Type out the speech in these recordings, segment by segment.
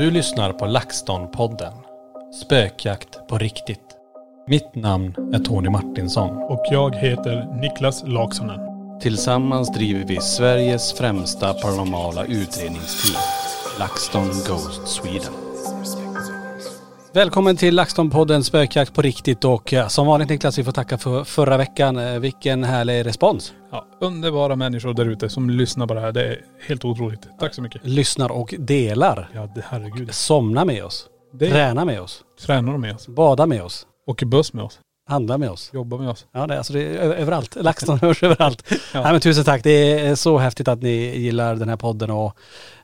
Du lyssnar på LaxTon-podden. Spökjakt på riktigt. Mitt namn är Tony Martinsson. Och jag heter Niklas Laksonen. Tillsammans driver vi Sveriges främsta paranormala utredningsteam. LaxTon Ghost Sweden. Välkommen till LaxTon-podden Spökjakt på riktigt och eh, som vanligt Niklas, vi får tacka för förra veckan. Eh, Vilken härlig respons. Ja, underbara människor där ute som lyssnar på det här. Det är helt otroligt. Tack så mycket. Lyssnar och delar. Ja, det, herregud. Somna med oss. Det Träna med oss. tränar med oss. Bada med oss. Åker buss med oss. Handla med oss. Jobbar med oss. Ja, det, är- alltså det är överallt. LaxTon hörs överallt. Nej, men tusen tack. Det är så häftigt att ni gillar den här podden och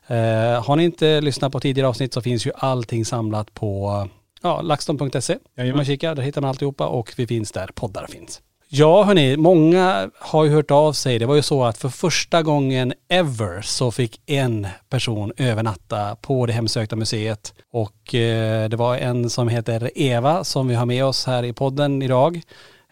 eh, har ni inte lyssnat på tidigare avsnitt så finns ju allting samlat på ja, laxton.se. Man kikar, där hittar man alltihopa och vi finns där poddar finns. Ja hörni, många har ju hört av sig. Det var ju så att för första gången ever så fick en person övernatta på det hemsökta museet. Och eh, det var en som heter Eva som vi har med oss här i podden idag.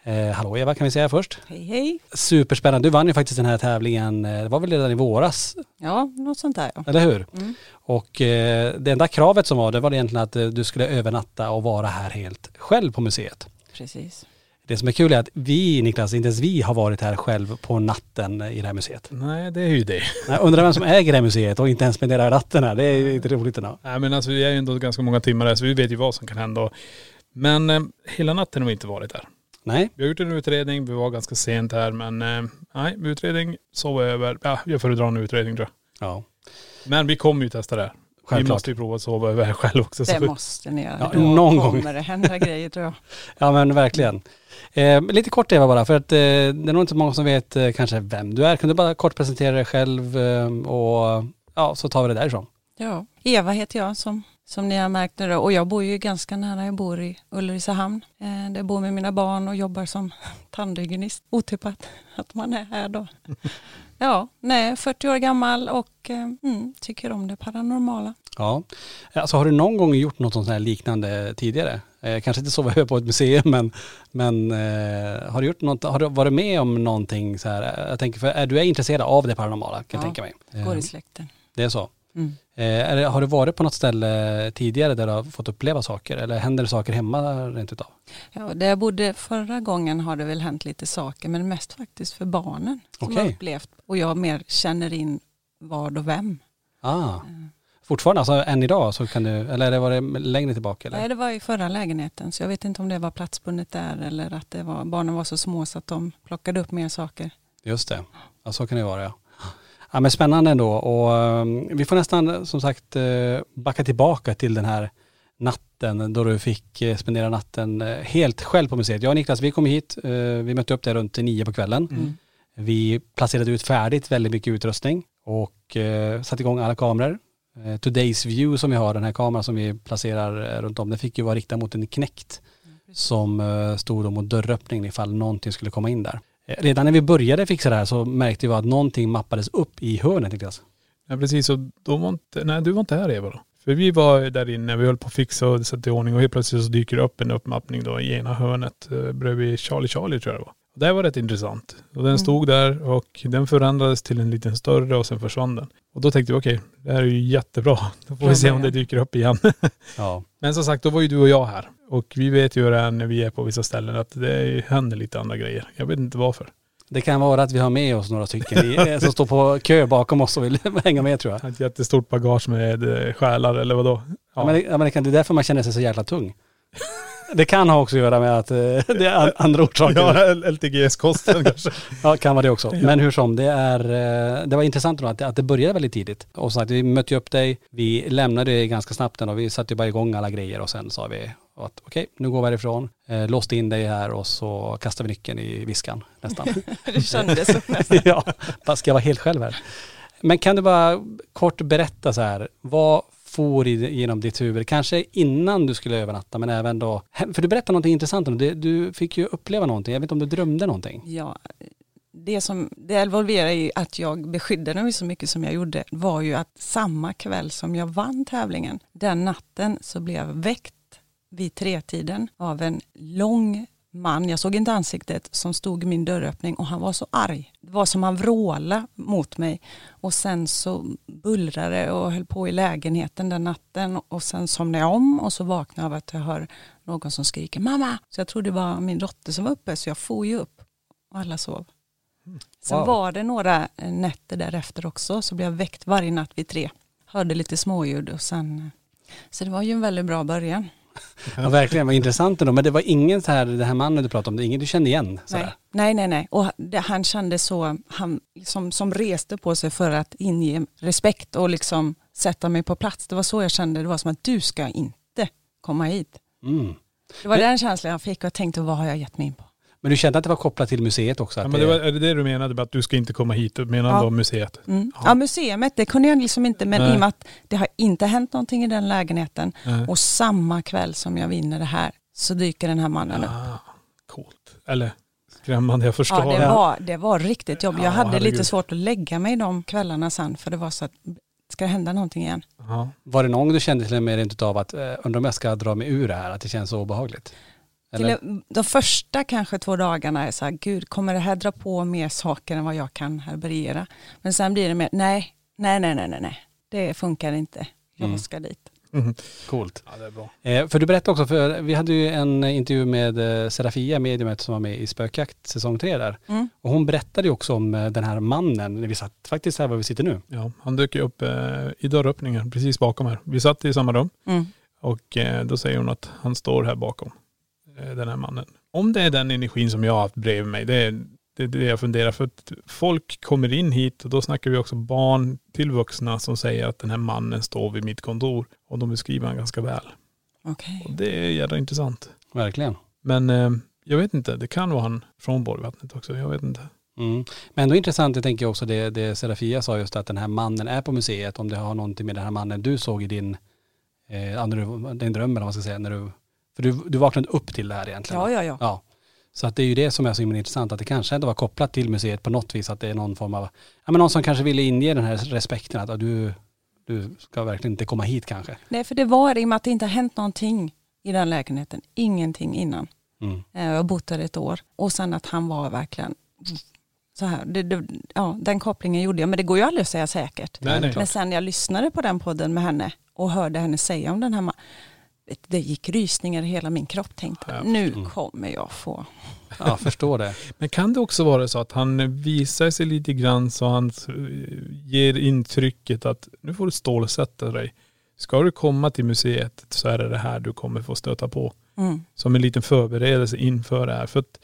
Eh, hallå Eva kan vi säga först. Hej hej. Superspännande. Du vann ju faktiskt den här tävlingen, eh, det var väl redan i våras, Ja, något sånt där ja. eller hur? Mm. Och eh, det enda kravet som var, det var egentligen att eh, du skulle övernatta och vara här helt själv på museet. Precis. Det som är kul är att vi, Niklas, inte ens vi har varit här själv på natten i det här museet. Nej, det är ju det. Jag undrar vem som äger det här museet och inte ens spenderar natten här. Det är ju inte roligt ändå. Nej men alltså vi är ju ändå ganska många timmar där så vi vet ju vad som kan hända. Men eh, hela natten har vi inte varit här. Nej, Vi har gjort en utredning, vi var ganska sent här men eh, nej, utredning, sov över. Ja, jag föredrar en utredning tror jag. ja. Men vi kommer ju testa det här. Vi Självklart. måste ju prova att sova över här själv också. Det så- måste ni göra. Ja, Då någon gång. kommer det hända grejer tror jag. Ja men verkligen. Eh, lite kort Eva bara, för att eh, det är nog inte så många som vet eh, kanske vem du är. Kan du bara kort presentera dig själv eh, och ja, så tar vi det därifrån. Ja, Eva heter jag som, som ni har märkt nu då. Och jag bor ju ganska nära, jag bor i Ulricehamn. Eh, där jag bor med mina barn och jobbar som tandhygienist. Otippat att man är här då. Ja, nej, 40 år gammal och eh, mm, tycker om det paranormala. Ja. Alltså har du någon gång gjort något sånt här liknande tidigare? Eh, kanske inte sova över på ett museum men, men eh, har du gjort något, har du varit med om någonting så här? Jag tänker för är du är intresserad av det paranormala kan jag Ja, tänka mig. Går i släkten. Det är så. Mm. Eh, har du varit på något ställe tidigare där du har fått uppleva saker eller händer det saker hemma rent utav? Ja, där jag bodde förra gången har det väl hänt lite saker men mest faktiskt för barnen som Okej. har upplevt och jag mer känner in vad och vem. Ah. Fortfarande, alltså än idag så kan du, eller var det längre tillbaka eller? Nej, det var i förra lägenheten så jag vet inte om det var platsbundet där eller att det var, barnen var så små så att de plockade upp mer saker. Just det, ja, så kan det vara ja. Ja men spännande ändå och um, vi får nästan som sagt uh, backa tillbaka till den här natten då du fick uh, spendera natten uh, helt själv på museet. Jag och Niklas vi kom hit, vi mötte upp där runt nio på kvällen. Mm. Vi placerade ut färdigt väldigt mycket utrustning och uh, satte igång alla kameror. Uh, Today's View som vi har, den här kameran som vi placerar runt om, den fick ju vara riktad mot en knäckt som uh, stod mot dörröppningen ifall någonting skulle komma in där. Eh, redan när vi började fixa det här så märkte vi att någonting mappades upp i hörnet Niklas. Ja, precis. Och då var inte, nej du var inte här Eva då. För vi var där inne, vi höll på att fixa och sätta i ordning och helt plötsligt så dyker det upp en uppmappning då i ena hörnet eh, bredvid Charlie Charlie tror jag det var. Och det var rätt intressant. Och den stod där och den förändrades till en liten större och sen försvann den. Och då tänkte vi okej, det här är ju jättebra. Då får vi se om det dyker upp igen. Ja. Men som sagt, då var ju du och jag här. Och vi vet ju hur det är när vi är på vissa ställen att det händer lite andra grejer. Jag vet inte varför. Det kan vara att vi har med oss några stycken som står på kö bakom oss och vill hänga med tror jag. Ett jättestort bagage med eh, själar eller vadå? Ja. men det, ja, men det, kan, det är därför man känner sig så jävla tung. Det kan ha också att göra med att eh, det är an- andra orsaker. Ja, LTGS-kosten kanske. Ja, kan vara det också. Men hur som, det är, eh, det var intressant då att, det- att det började väldigt tidigt. Och så att vi mötte ju upp dig, vi lämnade det ganska snabbt och vi satte ju bara igång alla grejer och sen sa vi att okej, nu går vi härifrån, eh, låste in dig här och så kastade vi nyckeln i viskan nästan. Det kändes så nästan. ja, bara ska jag vara helt själv här. Men kan du bara kort berätta så här, vad for i- genom ditt huvud, kanske innan du skulle övernatta men även då, för du berättade någonting intressant om det, du fick ju uppleva någonting, jag vet inte om du drömde någonting? Ja, det som det involverar i att jag beskyddade mig så mycket som jag gjorde var ju att samma kväll som jag vann tävlingen, den natten så blev jag väckt vid tretiden av en lång man, jag såg inte ansiktet, som stod i min dörröppning och han var så arg. Det var som han vrålade mot mig och sen så bullrade och höll på i lägenheten den natten och sen somnade jag om och så vaknade jag av att jag hör någon som skriker mamma. Så jag trodde det var min dotter som var uppe så jag for ju upp och alla sov. Sen Wow. var det några nätter därefter också så blev jag väckt varje natt vid tre. Hörde lite småljud och sen så det var ju en väldigt bra början. Ja verkligen, vad intressant ändå. Men det var ingen så här, den här mannen du pratade om, det är ingen du kände igen? Så Nej, nej, nej. nej. Och det, han kände så, han liksom, som reste på sig för att inge respekt och liksom sätta mig på plats. Det var så jag kände, det var som att du ska inte komma hit. Mm. Det var den känslan jag fick och jag tänkte vad har jag gett mig in på? Men du kände att det var kopplat till museet också? Att Ja, men det var, är det det du menade med att du ska inte komma hit? Menade Ja. då museet? Mm. Ja. museet, det kunde jag liksom inte, men Nej. i och med att det har inte hänt någonting i den lägenheten Nej. och samma kväll som jag vinner det här så dyker den här mannen upp. Ah, coolt. Eller skrämmande, jag förstår. Ja, det var, det var riktigt jobbigt. Jag Ja, hade lite herregud. svårt att lägga mig de kvällarna sen för det var så att ska det hända någonting igen? Ja. Var det någon gång du kände till och med rent utav att, eh, undrar om jag ska dra mig ur det här, att det känns så obehagligt? Eller? Till de första kanske två dagarna är så här, gud kommer det här dra på mer saker än vad jag kan härbärgera? Men sen blir det mer, nej, nej, nej, nej, nej, nej, det funkar inte. Jag Mm. ska dit. Coolt. ja, det är bra. Eh, för du berättade också, för vi hade ju en intervju med eh, Serafia, mediumet som var med i Spökjakt säsong tre där. Mm. Och hon berättade ju också om eh, den här mannen, när vi satt faktiskt här var vi sitter nu. Ja, han dök ju upp eh, i dörröppningen precis bakom här. Vi satt i samma rum Mm. och eh, då säger hon att han står här bakom den här mannen. Om det är den energin som jag har haft bredvid mig, det är det, är det jag funderar. För att folk kommer in hit och då snackar vi också barn till vuxna som säger att den här mannen står vid mitt kontor. Och de beskriver han ganska väl. Okej. Och det är jävla intressant. Verkligen. Men eh, jag vet inte, det kan vara han från Borgvattnet också. Jag vet inte. Mm. Men ändå intressant, jag tänker också det, det Serafia sa just att den här mannen är på museet, om det har någonting med den här mannen du såg i din, eh, din dröm eller vad man ska säga, när du, för du, du vaknade upp till det här egentligen. Ja, ja, ja. Ja. Så att det är ju det som är så himla intressant, att det kanske ändå var kopplat till museet på något vis, att det är någon form av, ja men någon som kanske ville inge den här respekten, att ja, du, du ska verkligen inte komma hit kanske. Nej, för det var i och med att det inte har hänt någonting i den lägenheten. Ingenting innan. Mm. Eh, Jag har bott där ett år. Och sen att han var verkligen så här. Det, det, ja, den kopplingen gjorde jag. Men det går ju aldrig att säga säkert. Nej, nej. Men sen jag lyssnade på den podden med henne och hörde henne säga om den här ma- det gick rysningar i hela min kropp tänkte jag. Nu kommer jag få. Ja, förstår det. Men kan det också vara så att han visar sig lite grann så han ger intrycket att nu får du stålsätta dig. Ska du komma till museet så är det det här du kommer få stöta på. Mm. Som en liten förberedelse inför det här. För att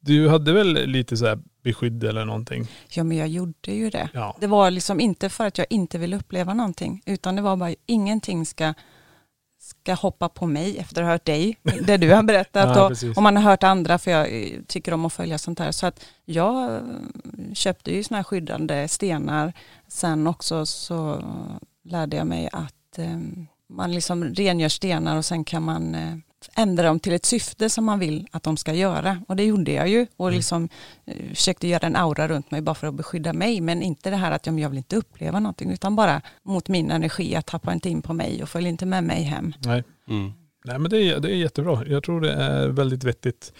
du hade väl lite så här beskydd eller någonting? Ja men jag gjorde ju det. Ja. Det var liksom inte för att jag inte ville uppleva någonting utan det var bara ingenting ska, ska hoppa på mig efter att ha hört dig, det du har berättat Ja, och om man har hört andra för jag eh, tycker om att följa sånt här. Så att jag eh, köpte ju såna här skyddande stenar. Sen också så lärde jag mig att eh, man liksom rengör stenar och sen kan man eh, ändra dem till ett syfte som man vill att de ska göra. Och det gjorde jag ju och liksom eh, försökte göra en aura runt mig bara för att beskydda mig. Men inte det här att jag, jag vill inte uppleva någonting utan bara mot min energi. Jag tappar inte in på mig och följer inte med mig hem. Nej. Mm. Nej men det är, det är jättebra. Jag tror det är väldigt vettigt.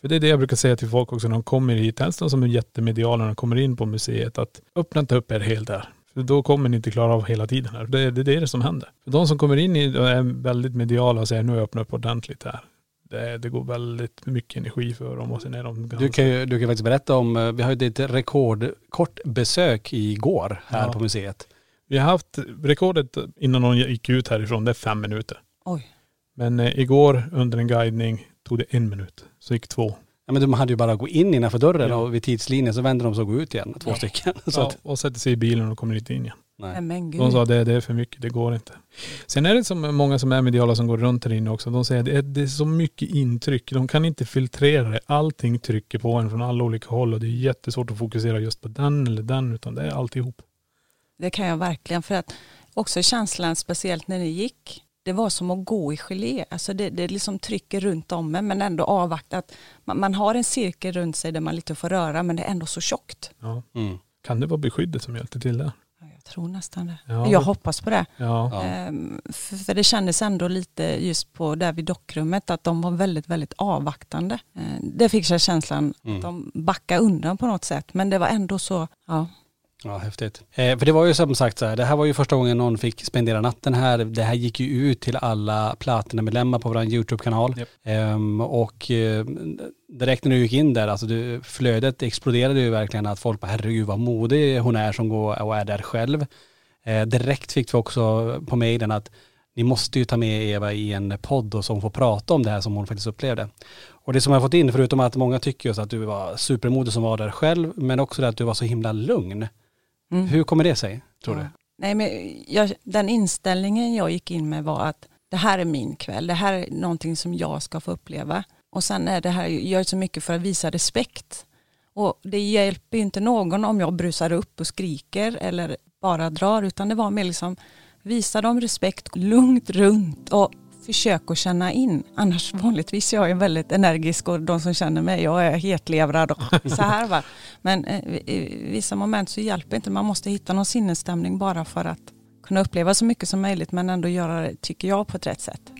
För det är det jag brukar säga till folk också när de kommer hit, helst de som är jättemediala när de kommer in på museet, att öppna inte upp er helt där. För då kommer ni inte klara av hela tiden här. Det, det, det är det som händer. För de som kommer in i och är väldigt mediala och säger nu har jag öppnat upp ordentligt här. Det, det går väldigt mycket energi för dem och sen är de Du kan ju du kan faktiskt berätta om, eh, vi har ju ett rekordkort besök igår här Ja. på museet. Vi har haft rekordet innan någon gick ut härifrån, det är fem minuter. Oj. Men eh, igår under en guidning tog det en minut. Så gick två. Ja, men de hade ju bara gå in innanför dörren Ja. och vid tidslinjen så vände de sig och gå ut igen, två Ja. stycken. Så Ja, att, och sätter sig i bilen och kommer inte in igen. nej. Men gud. De sa det, det är för mycket, det går inte. Sen är det som många som är mediala som går runt här inne också. De säger att det är, det är så mycket intryck. De kan inte filtrera det. Allting trycker på en från alla olika håll och det är jättesvårt att fokusera just på den eller den utan det är alltihop. Det kan jag verkligen för att också känslan speciellt när ni gick det var som att gå i gelé. Alltså det, det liksom trycker runt om en men ändå avvaktat. Man, man har en cirkel runt sig där man lite får röra men det är ändå så tjockt. Ja. Mm. Kan det vara beskyddet som hjälpte till det? Ja, Jag tror nästan det. Ja. Jag hoppas på det. Ja. Ja. Ehm, För, för det kändes ändå lite just på där vid dockrummet att de var väldigt, väldigt avvaktande. Ehm, Det fick jag känslan Mm. att de backade undan på något sätt. Men det var ändå så, ja. Ja, häftigt. Eh, för det var ju som sagt så här, det här var ju första gången någon fick spendera natten här. Det här gick ju ut till alla Platina-medlemmar på vår YouTube-kanal. Japp. Ehm, och eh, direkt när du gick in där, alltså du, flödet exploderade ju verkligen att folk bara herregud vad modig hon är som går och är där själv. Eh, direkt fick vi också på mejlen att ni måste ju ta med Eva i en podd och hon får prata om det här som hon faktiskt upplevde. Och det som jag har fått in, förutom att många tycker just att du var supermodig som var där själv, men också det att du var så himla lugn. Mm. Hur kommer det sig, tror Ja. du? Nej, men jag, den inställningen jag gick in med var att det här är min kväll, det här är någonting som jag ska få uppleva. Och sen är det här, jag gör så mycket för att visa respekt. Och det hjälper inte någon om jag brusar upp och skriker eller bara drar, utan det var mer liksom visa dem respekt, lugnt runt och försök att känna in. Annars vanligtvis jag är väldigt energisk och de som känner mig, jag är hetlevrad och så här va. Men eh, i i vissa moment så hjälper inte, man måste hitta någon sinnesstämning bara för att kunna uppleva så mycket som möjligt men ändå göra det, tycker jag, på ett rätt sätt.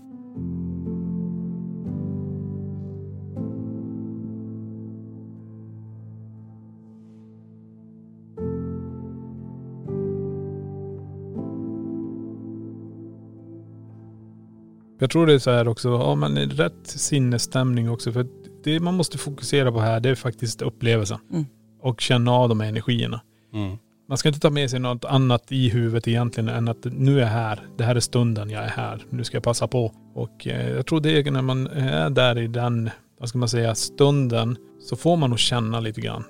Jag tror det är så här också, har man en rätt sinnesstämning också för det man måste fokusera på här det är faktiskt upplevelsen. Mm. Och känna av de här energierna. Mm. Man ska inte ta med sig något annat i huvudet egentligen än att nu är jag här. Det här är stunden jag är här. Nu ska jag passa på. Och eh, jag tror det är när man är där i den, vad ska man säga, stunden så får man nog känna lite grann.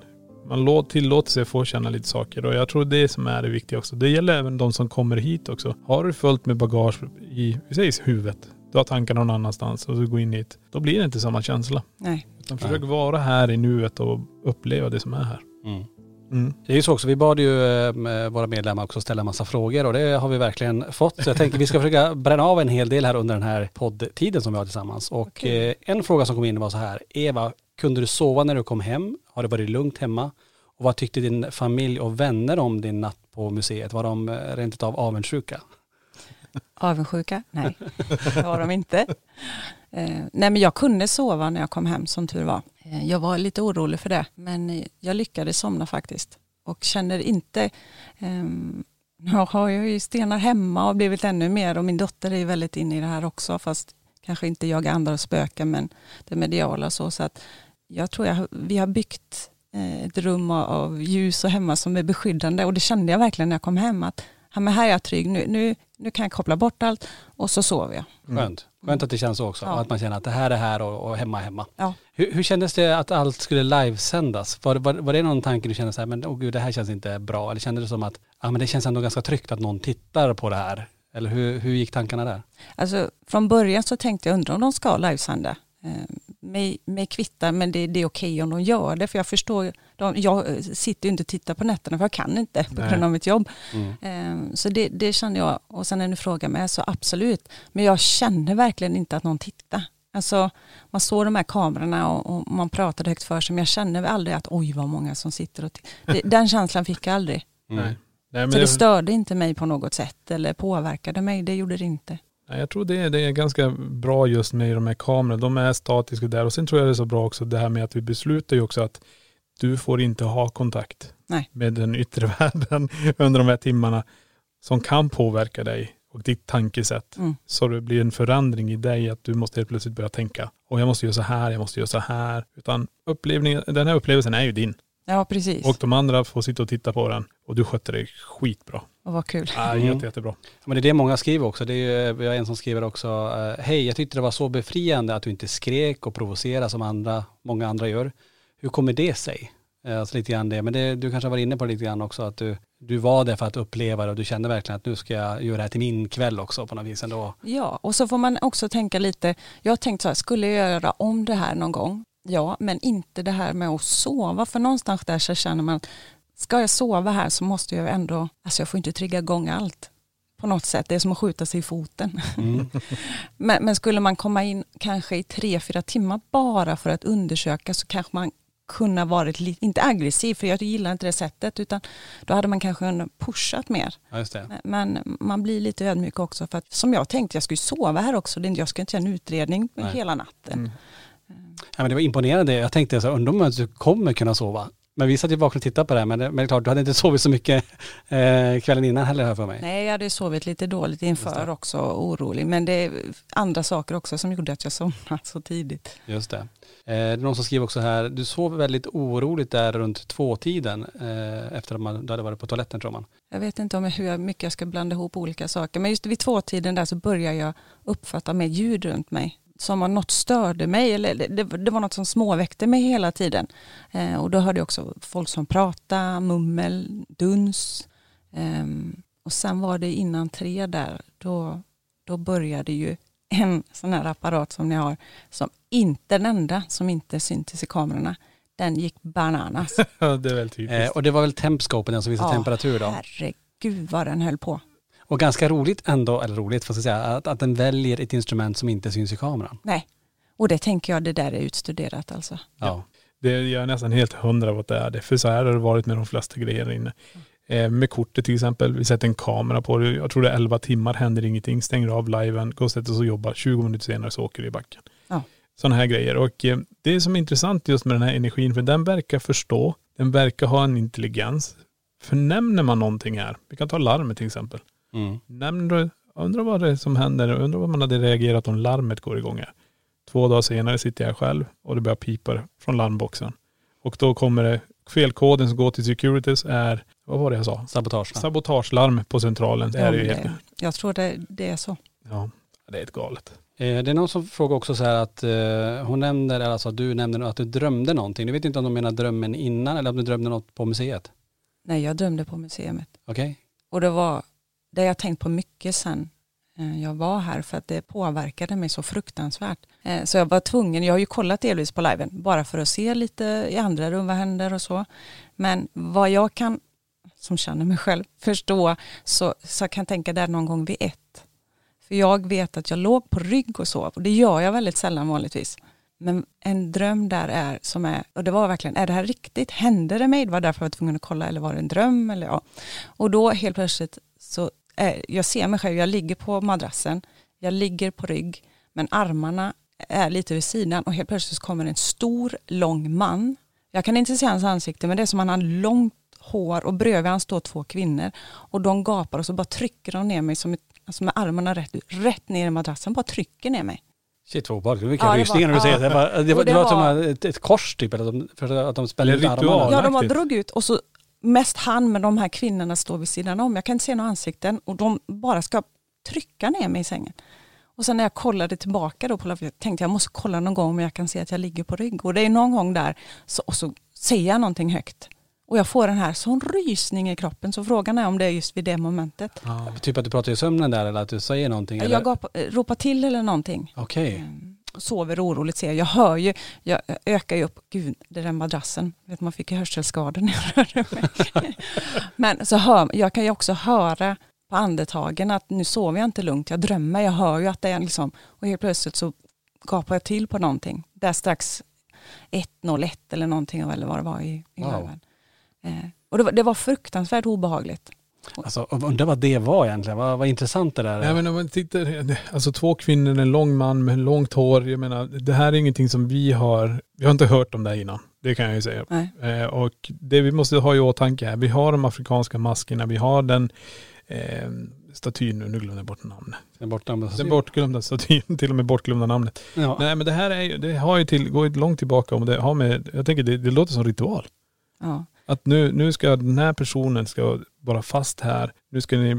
Man lå- tillåter sig få känna lite saker och jag tror det som är det viktiga också. Det gäller även de som kommer hit också. Har du fullt med bagage i, vi säger huvudet, du har tankar någon annanstans och du går in hit, då blir det inte samma känsla. Nej. Utan försök vara här i nuet och uppleva det som är här. Mm. Mm. Det är ju så också, vi bad ju eh, våra medlemmar också ställa massa frågor och det har vi verkligen fått. Så jag tänker vi ska försöka bränna av en hel del här under den här poddtiden som vi har tillsammans. Och Okej. eh, en fråga som kom in var så här, Eva, kunde du sova när du kom hem? Har det varit lugnt hemma? Och vad tyckte din familj och vänner om din natt på museet? Var de eh, rent utav avundsjuka? Avundsjuka? Nej, det var de inte. Eh, nej men jag kunde sova när jag kom hem som tur var. Eh, jag var lite orolig för det men jag lyckades somna faktiskt. Och känner inte, ehm, nu har jag ju stenar hemma och blivit ännu mer och min dotter är ju väldigt inne i det här också fast kanske inte jag andra och spöken men det mediala och så. så att jag tror jag, vi har byggt eh, ett rum av- av ljus och hemma som är beskyddande och det kände jag verkligen när jag kom hem att ja, men här är jag trygg, nu, nu, nu kan jag koppla bort allt och så sover jag. Skönt. Skönt att det känns så också. Ja. Att man känner att det här är här och, och hemma hemma. Ja. Hur, hur kändes det att allt skulle livesändas? Var, var, var det någon tanke du kände så här, men åh gud det här känns inte bra? Eller kände du som att, ja men det känns ändå ganska tryggt att någon tittar på det här? Eller hur, hur gick tankarna där? Alltså, från början så tänkte jag undra om de ska livesända. Mig, mig kvittar men det, det är okej om de gör det för jag förstår, de, jag eh, sitter ju inte och tittar på nätterna för jag kan inte på grund av mitt jobb. Mm. Eh, så det, det känner jag och sen när du frågar mig så absolut. Men jag känner verkligen inte att någon tittar. Alltså man såg de här kamerorna och, och man pratade högt för sig men jag kände väl aldrig att oj vad många som sitter och t- det, Den känslan fick jag aldrig. Nej. Nej, Så det det, störde inte mig på något sätt eller påverkade mig, det gjorde det inte. Jag tror det, det är ganska bra just med de här kamerorna. De är statiska där. Och sen tror jag det är så bra också det här med att vi beslutar ju också att du får inte ha kontakt Nej. med den yttre världen under de här timmarna som kan påverka dig och ditt tankesätt. Mm. Så det blir en förändring i dig att du måste helt plötsligt börja tänka, och jag måste göra så här, jag måste göra så här. Utan upplevningen, den här upplevelsen är ju din. Ja precis, Och de andra får sitta och titta på den och du skötte dig skitbra. Och vad kul. Ja, Mm. jätte, jättebra. Men det är det många skriver också. Det är ju, vi har en som skriver också, eh, hej jag tyckte det var så befriande att du inte skrek och provocerade som andra, många andra gör. Hur kommer det sig? Eh, Alltså lite grann det, men det, du kanske var inne på det lite grann också att du, du var där för att uppleva det och du kände verkligen att nu ska jag göra det här till min kväll också på något vis ändå. Ja, och så får man också tänka lite, jag har tänkt så här, skulle jag göra om det här någon gång? Ja, men inte det här med att sova, för någonstans där så känner man, ska jag sova här så måste jag ändå, alltså jag får inte trigga igång allt på något sätt, det är som att skjuta sig i foten. Mm. men, men skulle man komma in kanske i tre, fyra timmar bara för att undersöka så kanske man kunna varit lite, inte aggressiv, för jag gillar inte det sättet, utan då hade man kanske pushat mer. Ja just det. Men man blir lite ödmjuk också för att som jag tänkte, jag ju sova här också. Det är inte- Jag ska inte göra en utredning Nej. hela natten. Mm. Ja, men det var imponerande. Jag tänkte så här, undrar om du kommer kunna sova. Men vi satt ju vakna och tittade på det här, men men det är klart, du hade inte sovit så mycket eh, kvällen innan heller här för mig. Nej, jag hade sovit lite dåligt inför också, orolig. Men det är andra saker också som gjorde att jag somnade så tidigt. Just det. Eh, det är någon som skriver också här, du sov väldigt oroligt där runt tvåtiden eh, efter att man, du hade varit på toaletten tror man. Jag vet inte om jag, hur mycket jag ska blanda ihop olika saker. Men just vid tvåtiden där så började jag uppfatta mer ljud runt mig. Som om något störde mig eller det, det, var något som småväckte mig hela tiden. Eh, och då hörde jag också folk som pratade, mummel, duns. Ehm, och sen var det innan tre där, då, då började ju en sån här apparat som ni har, som inte den enda som inte syntes i kamerorna, den gick bananas. Det är väl typiskt. Eh, och det var väl tempscopen den som visade Ja, temperatur då. Herregud vad den höll på. Och ganska roligt ändå, eller roligt får jag säga, att, att den väljer ett instrument som inte syns i kameran. Nej, och det tänker jag, det där är utstuderat alltså. Ja. Det är jag är nästan helt hundra på att det är det. För så här har det varit med de flesta grejer inne. Eh, med kortet till exempel, vi sätter en kamera på det. Jag tror det är 11 timmar, händer ingenting. Stänger av liven, går och sätter sig och jobbar. 20 minuter senare så åker det i backen. Ja. Sådana här grejer. Och eh, det är som är intressant just med den här energin, för den verkar förstå. Den verkar ha en intelligens. För nämner man någonting här, vi kan ta larmet till exempel. Mm. Nämner du, undrar vad det är som händer, undrar vad man hade reagerat om larmet går igång här. Två dagar senare sitter jag själv och det börjar pipa från larmboxen. Och då kommer det, felkoden som går till Securities är, vad var det jag sa? Sabotage. Sabotagelarm på centralen. Det är ju helt, det, jag tror det, det är så. ja, det är ett galet. Eh, det är någon som frågar också så här att eh, hon nämner, alltså du nämner att du drömde någonting. Du vet inte om de menar drömmen innan eller om du drömde något på museet. Nej, jag drömde på museet. Okej? Och det var det jag tänkt på mycket sen eh, jag var här för att det påverkade mig så fruktansvärt. Eh, så jag var tvungen, jag har ju kollat delvis på liven bara för att se lite i andra rum vad händer och så. Men vad jag kan, som känner mig själv, förstå så, så jag tänka där någon gång vid ett. För jag vet att jag låg på rygg och sov och det gör jag väldigt sällan vanligtvis. Men en dröm där är som är, och det var verkligen, är det här riktigt? Hände det mig? Det var därför jag var tvungen att kolla, eller var det en dröm? Eller, ja. Och då helt plötsligt så, är, jag ser mig själv, jag ligger på madrassen, jag ligger på rygg, men armarna är lite vid sidan och helt plötsligt kommer en stor, lång man. Jag kan inte se hans ansikte, men det är som att han har långt hår och bredvid han står två kvinnor och de gapar och så bara trycker de ner mig som ett, alltså med armarna rätt, rätt ner i madrassen, bara trycker ner mig. Shit vad obehagligt. Vilka Ja, rysningar när du säger ja. det. Det var, det var, det det var som ett, ett kors typ, eller att de, att de Eller ut armarna. Ja, de bara aktivt. drog ut och så mest han men de här kvinnorna står vid sidan om. Jag kan inte se några ansikten och de bara ska trycka ner mig i sängen. Och sen när jag kollade tillbaka då på tänkte jag måste kolla någon gång om jag kan se att jag ligger på rygg. Och det är någon gång där så, och så säger jag någonting högt. Och jag får den här sån rysning i kroppen så frågan är om det är just vid det momentet. Ja, typ att du pratar i sömnen där eller att du säger någonting? eller? Jag gap, eh, ropar till eller någonting. Okej. Mm. Sover oroligt ser jag. Jag hör ju, jag ökar ju upp, gud det är den madrassen. Vet, man fick ju hörselskador när jag rörde mig. Men så hör, jag kan ju också höra på andetagen att nu sover jag inte lugnt, jag drömmer, jag hör ju att det är liksom, och helt plötsligt så gapade jag till på någonting. Där strax 1.01 eller någonting eller vad det var i, i Wow. Eh, och det var, det var fruktansvärt obehagligt. Alltså undrar vad det var egentligen. Vad, vad intressant det där är. Nej men om man tittar, alltså två kvinnor, en lång man med långt hår. Jag menar, det här är ingenting som vi har, vi har inte hört om det här innan. Det kan jag ju säga. Nej. Eh, och det vi måste ha i åtanke här, vi har de afrikanska maskerna, vi har den eh, statyn nu, nu glömde jag bort namnet. Den bortglömda Den bortglömda statyn, till och med bortglömda namnet. Ja. Nej men det här är ju, det har ju till, går ju långt tillbaka och det har med, jag tänker det, det låter som ritual. Ja. Att nu, nu ska den här personen ska vara fast här. Nu ska ni,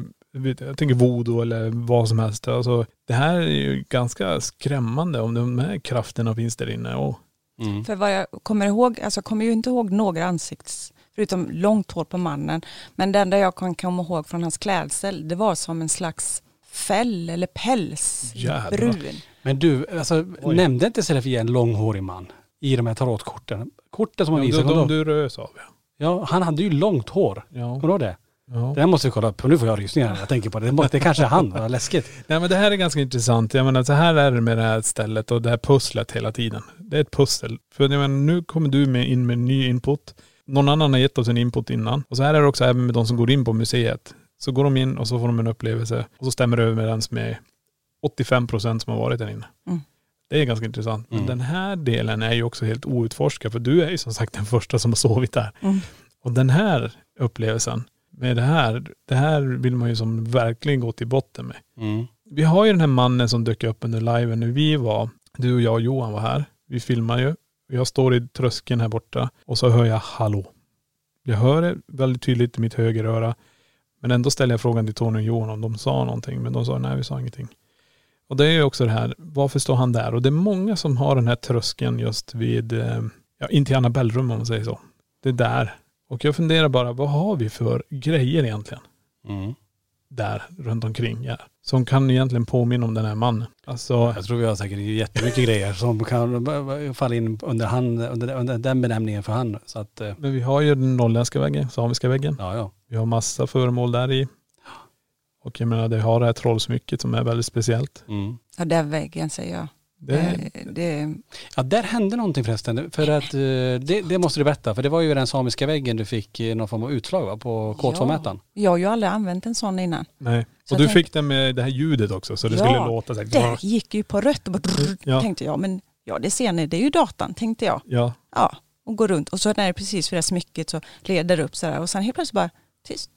jag tänker voodoo eller vad som helst. Alltså, det här är ju ganska skrämmande om de här krafterna finns där inne. Och, Mm. För vad jag kommer ihåg, alltså jag kommer ju inte ihåg några ansikts, förutom långt hår på mannen. Men det enda jag kan komma ihåg från hans klädsel, det var som en slags fäll eller päls, Jädrar. brun. Men du, alltså, Oj. nämnde inte Serafia en långhårig man i de här tarotkorten? Korten som han de, visade, de, du rös av ja. Ja, han hade ju långt hår. Ja. Kommer du ihåg det? Ja. Det här måste vi kolla upp. Nu får jag rysningar när jag tänker på det. Det, kanske är han. Vad läskigt. Nej men det här är ganska intressant. Jag menar så här är det med det här stället och det här pusslet hela tiden. Det är ett pussel. För jag menar, nu kommer du med in med ny input. Någon annan har gett oss en input innan. Och så här är det också även med de som går in på museet. Så går de in och så får de en upplevelse och så stämmer det överens med 85 procent som har varit där inne. Mm. Det är ganska intressant. Men Mm. den här delen är ju också helt outforskad för du är ju som sagt den första som har sovit där. Mm. Och den här upplevelsen med det här, det här vill man ju som verkligen gå till botten med. Mm. Vi har ju den här mannen som dök upp under liven när vi var, du och jag och Johan var här. Vi filmar ju. Jag står i tröskeln här borta och så hör jag hallå. Jag hör det väldigt tydligt i mitt högeröra. Men ändå ställer jag frågan till Tony och Johan om de sa någonting. Men de sa nej, vi sa ingenting. Och det är ju också det här, varför står han där? Och det är många som har den här tröskeln just vid, eh, ja, in till Annabellrum om man säger så. Det är där. Och jag funderar bara, vad har vi för grejer egentligen? Mm. där runt omkring. Ja. Som kan egentligen påminna om den här mannen. Alltså, Jag tror vi har säkert jättemycket grejer som kan falla in under, han, under, under den benämningen för han. Så att, eh, men vi har ju den norrländska väggen, samiska väggen. ja ja. Vi har massa föremål där i. Och jag menar, det har det här trollsmycket som är väldigt speciellt. Mm. Ja, den väggen säger jag. Det, Eh, det, Ja, där hände någonting förresten. För att, eh, det, det måste du berätta. För det var ju den samiska väggen du fick eh, någon form av utslag va? på K2-mätaren. jag har ju aldrig använt en sån innan. nej. Så Och du tänkte- fick den med det här ljudet också, så det Ja, skulle låta så här. Det gick ju på rött och bara Ja. tänkte jag, men ja det ser ni, det är ju datan tänkte jag. Ja, Ja, och går runt och så när det är precis vid det här smycket så leder det upp sådär och sen helt plötsligt bara tyst.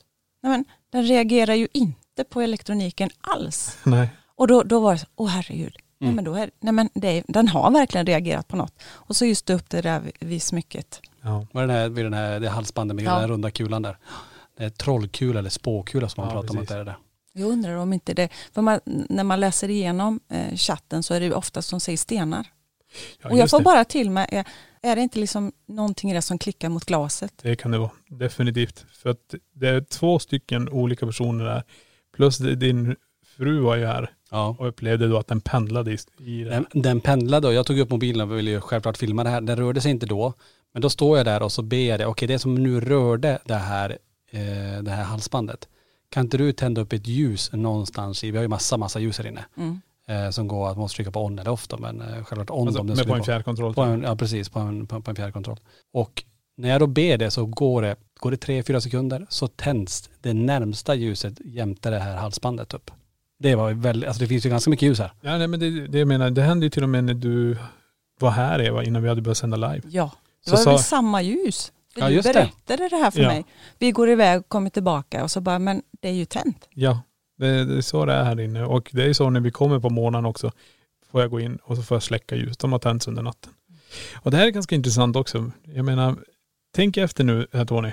Nej, men, den reagerar ju inte på elektroniken alls. nej. Och då, då var det så, åh herregud. Nej, men då är, nej, men det, den har verkligen reagerat på något. Och så just upp det där vid, smycket. Ja. Var den här, vid den här, det halsbandet med Ja. den här runda kulan där. Det är trollkula eller spåkula som man Ja, pratar om att precis. det är det. Jag undrar om inte det, för man, när man läser igenom eh, chatten så är det ju oftast som säger stenar. Ja, och jag får det. bara till mig, är, är det inte liksom någonting i det som klickar mot glaset? Det kan det vara, definitivt. För att det är två stycken olika personer där. Plus din fru var ju här Ja. och upplevde då att den pendlade i, i det. Den, den pendlade och jag tog upp mobilen och ville ju självklart filma det här. Den rörde sig inte då. Men då står jag där och så ber jag det. Okej, det som nu rörde det här, eh, det här halsbandet. Kan inte du tända upp ett ljus någonstans i, vi har ju massa, massa ljus här inne. Mm. Eh, som går att man måste trycka på on eller off då, men eh, självklart on Alltså, om den med skulle på en fjärrkontroll. På en, ja precis, på en, på, på en fjärrkontroll. Och när jag då ber det så går det, går det tre, fyra sekunder så tänds det närmsta ljuset jämte det här halsbandet upp. Det var väldigt, alltså det finns ju ganska mycket ljus här. Ja, nej, men det, det jag menar, det hände ju till och med när du var här Eva, innan vi hade börjat sända live. Ja, det Så var sa- väl samma ljus. För Ja, du just det. berättade det. här för Ja. mig. Vi går iväg och kommer tillbaka och så bara, men det är ju tänt. Ja, det, det är så det är här inne. Och det är så när vi kommer på morgonen också, får jag gå in och så får jag släcka ljus. De har tänts under natten. Och det här är ganska intressant också. Jag menar, tänk efter nu här Tony.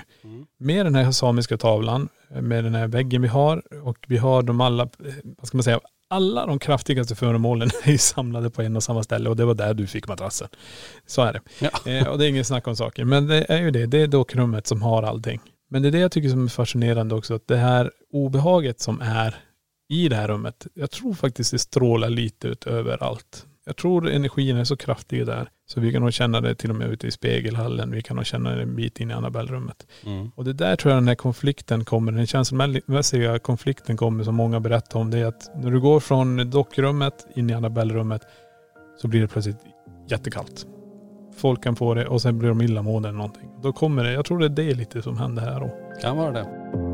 Med den här samiska tavlan, med den här väggen vi har och vi har de alla, eh, vad ska man säga, alla de kraftigaste föremålen är samlade på en och samma ställe och det var där du fick madrassen. Så är det. Ja. Eh, och det är ingen snack om saker. Men det är ju det, det är dockrummet som har allting. Men det är det jag tycker som är fascinerande också, att det här obehaget som är i det här rummet, jag tror faktiskt det strålar lite ut överallt. Jag tror energin är så kraftig där, så vi kan nog känna det till och med ute i spegelhallen, vi kan nog känna det en bit in i Annabellrummet. Mm. Och det där tror jag den här konflikten kommer, den känslomässiga konflikten kommer som många berättar om, det är att när du går från dockrummet in i Annabellrummet, så blir det plötsligt jättekallt. Folk kan få det och sen blir de illamående eller någonting. Då kommer det, jag tror det är det lite som händer här då. Kan vara det.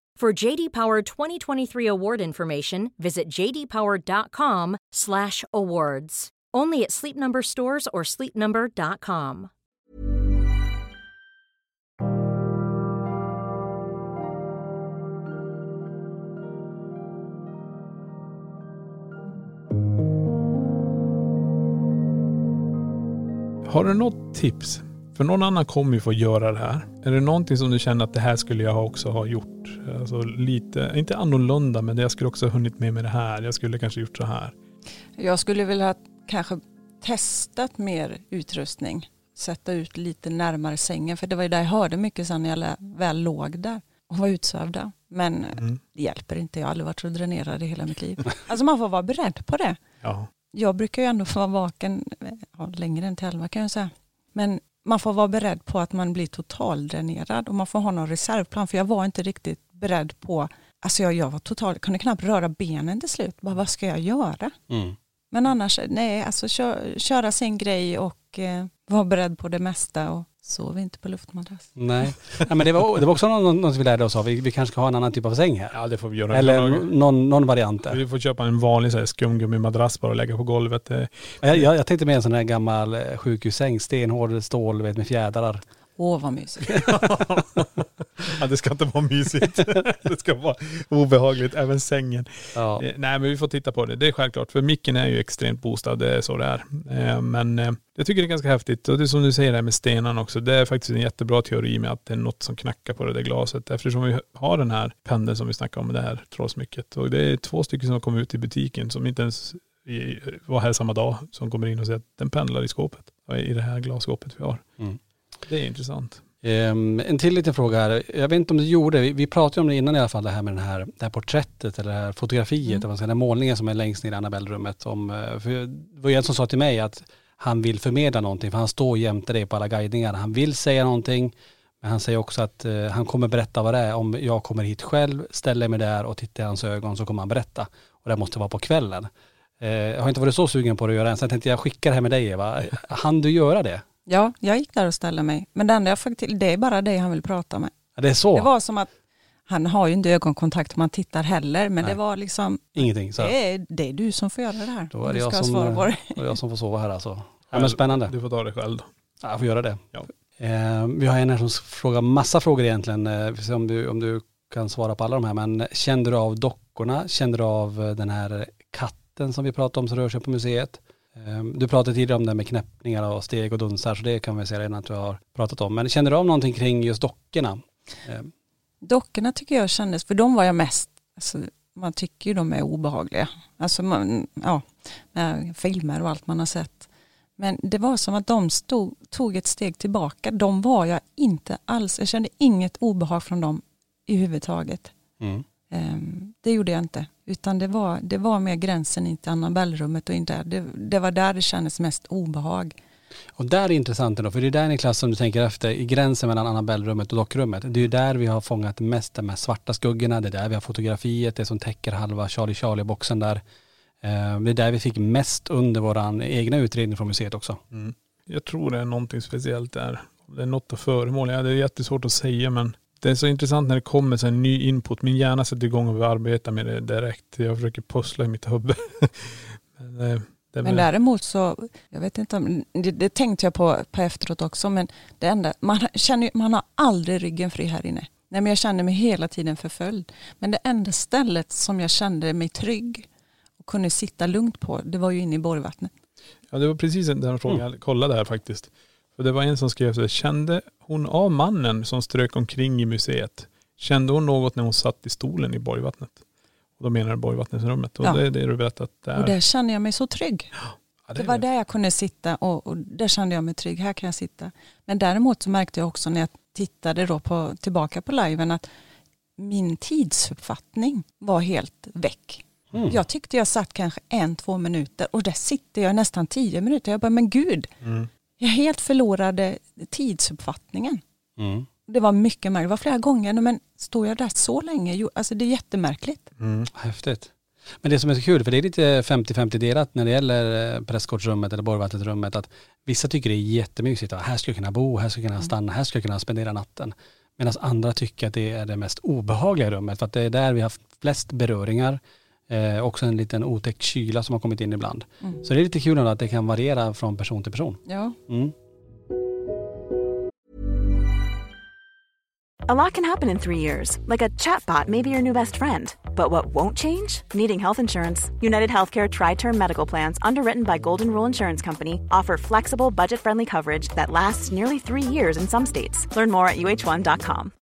For JD Power 2023 award information, visit jdpower.com/awards. Only at Sleep Number stores or sleepnumber.com. Har du något tips? För någon annan kommer ju få göra det här. Är det någonting som du känner att det här skulle jag också ha gjort? Alltså lite, inte annorlunda, men jag skulle också ha hunnit med med det här. Jag skulle kanske gjort så här. Jag skulle vilja ha kanske testat mer utrustning. Sätta ut lite närmare sängen. För det var ju där jag hörde mycket sen när jag väl låg där och var utsövda. Men Mm. det hjälper inte. Jag har aldrig varit så dränerad i hela mitt liv. Alltså man får vara beredd på det. Ja. Jag brukar ju ändå få vara vaken ja, längre än till elva kan jag säga. Men man får vara beredd på att man blir totaldränerad och man får ha någon reservplan. För jag var inte riktigt beredd på, alltså jag, jag var total, kunde knappt röra benen till slut. Bara, vad ska jag göra? Mm. Men annars, nej, alltså kö, köra sin grej och eh, vara beredd på det mesta och sov inte på luftmadrass. Nej. Nej men det var, det var också något, något vi lärde oss av. Vi, vi kanske ska ha en annan typ av säng här. ja, det får vi göra. Eller någon, någon variant där. Vi får köpa en vanlig så här skumgummi-madrass bara och lägga på golvet. Jag, jag, jag tänkte med en sån här gammal eh, sjukhussäng, stenhård stål vet, med fjädrar. Åh vad mysigt. Ja, det ska inte vara mysigt. det ska vara obehagligt, även sängen. Ja. Eh, Nej men vi får titta på det. Det är självklart. För micken är ju extremt boostad, det är så det är. Eh, Men eh, jag tycker det är ganska häftigt. Och det som du säger där med stenarna också. Det är faktiskt en jättebra teori med att det är något som knackar på det där glaset. Eftersom vi har den här pendeln som vi snackade om, det här trollsmycket. Och det är två stycken som har kommit ut i butiken som inte ens var här samma dag. Som kommer in och säger att den pendlar i skåpet. I det här glasskåpet vi har. Mm. Det är intressant. Ehm, en till liten fråga här. Jag vet inte om du gjorde, vi, vi pratade om det innan i alla fall, det här med den här, det här porträttet eller det här fotografiet, Mm. eller vad man säger, den här målningen som är längst ner i Annabelle-rummet. Om, eh, för det var ju en som sa till mig att han vill förmedla någonting, för han står jämte dig på alla guidningar. Han vill säga någonting, men han säger också att eh, han kommer berätta vad det är. Om jag kommer hit själv, ställer mig där och tittar i hans ögon så kommer han berätta. Och det måste vara på kvällen. Eh, jag har inte varit så sugen på det att göra än, så jag tänkte jag skickar det här med dig Eva. Han du göra det? Ja, jag gick där och ställde mig. Men det enda jag fick till, det är bara det han vill prata med. Ja, det är så? Det var som att, han har ju inte ögonkontakt om man tittar heller, men Nej. det var liksom, Ingenting? Så. det är, det är du som får göra det här. Då är det jag ska som, svara på det. då är jag som får sova här alltså. Ja, men spännande. Du får ta det själv då. Ja, jag får göra det. Ja. Eh, vi har en här som frågar massa frågor egentligen. Eh, vi får se om du, om du kan svara på alla de här. Men kände du av dockorna? Kände du av eh, den här katten som vi pratade om som rör sig på museet? Eh, du pratade tidigare om det med knäppningar och steg och dunsar så det kan vi säga redan att du har pratat om. Men kände du av någonting kring just dockorna? Eh, Dockorna tycker jag kändes, för de var jag mest, alltså, man tycker ju de är obehagliga. Alltså man, ja, filmer och allt man har sett. Men det var som att de stod, tog ett steg tillbaka. De var jag inte alls, jag kände inget obehag från dem i huvudtaget. mm. Ehm, det gjorde jag inte. Utan det var, det var mer gränsen in till Annabelle-rummet och in där. Det, det var där det kändes mest obehag. Och där är det intressant ändå, för det är där Niklas som du tänker efter, i gränsen mellan Annabelle-rummet och dockrummet. Det är ju där vi har fångat mest de här svarta skuggorna, det är där vi har fotografiet, det som täcker halva Charlie Charlie-boxen där. Eh, Det är där vi fick mest under våran egna utredning från museet också. Jag tror det är någonting speciellt där. Det är något av föremål. Ja, det är jättesvårt att säga men det är så intressant när det kommer så en ny input. Min hjärna sätter igång och vill arbeta med det direkt. Jag försöker pussla i mitt huvud. men, eh, det Men däremot så, jag vet inte om, det, det tänkte jag på, på efteråt också, men det enda, man känner man har aldrig ryggen fri här inne. Nej men jag kände mig hela tiden förföljd. Men det enda stället som jag kände mig trygg och kunde sitta lugnt på, det var ju inne i Borgvattnet. Ja det var precis den frågan jag kollade här faktiskt. För det var en som skrev så här, kände hon av mannen som strök omkring i museet? Kände hon något när hon satt i stolen i Borgvattnet? Och då menar jag Borgvattnesrummet. Och Ja. det är det du berättat där. Och där kände jag mig så trygg. ja, Det är var där jag kunde sitta och, och där kände jag mig trygg. Här kan jag sitta. Men däremot så märkte jag också när jag tittade då på, tillbaka på liven att min tidsuppfattning var helt väck. Mm. Jag tyckte jag satt kanske en, två minuter och där sitter jag nästan tio minuter. Jag bara, men gud, Mm. Jag helt förlorade tidsuppfattningen. Mm. Det var mycket märkligt. Det var flera gånger, men står jag där så länge? Jo, alltså det är jättemärkligt. Mm. Häftigt. Men det som är så kul, för det är lite 50-50 delat när det gäller eh, prästgårdsrummet eller Borgvattensrummet, att vissa tycker det är jättemysigt. Här ska jag kunna bo, här ska jag kunna stanna, här ska jag kunna spendera natten. Medan andra tycker att det är det mest obehagliga rummet, för att det är där vi har haft flest beröringar. Eh, också en liten otäck kyla som har kommit in ibland. Mm. Så det är lite kul att det kan variera från person till person. Ja. Mm. A lot can happen in three years, like a chatbot may be your new best friend. But what won't change? Needing health insurance. United Healthcare Tri Term Medical Plans, underwritten by Golden Rule Insurance Company, offer flexible, budget friendly coverage that lasts nearly three years in some states. Learn more at uh1.com.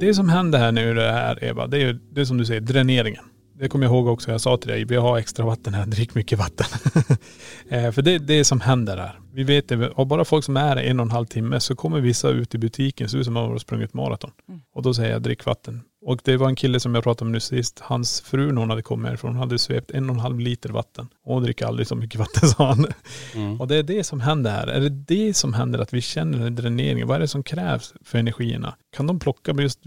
Det som händer här nu det här Eva, det är ju det är som du säger, dräneringen. Det kommer jag ihåg också, jag sa till dig, vi har extra vatten här, drick mycket vatten. eh, för det är det som händer här. Vi vet det, och bara folk som är en och en halv timme så kommer vissa ut i butiken, så ut som om de har sprungit maraton. Och då säger jag drick vatten. Och det var en kille som jag pratade med nu sist, hans fru när hon hade kommit härifrån, hon hade svept en och en halv liter vatten. Och hon dricker aldrig så mycket vatten sa han. Och det är det som händer här. Är det det som händer, att vi känner den här dräneringen? Vad är det som krävs för energierna? Kan de plocka med just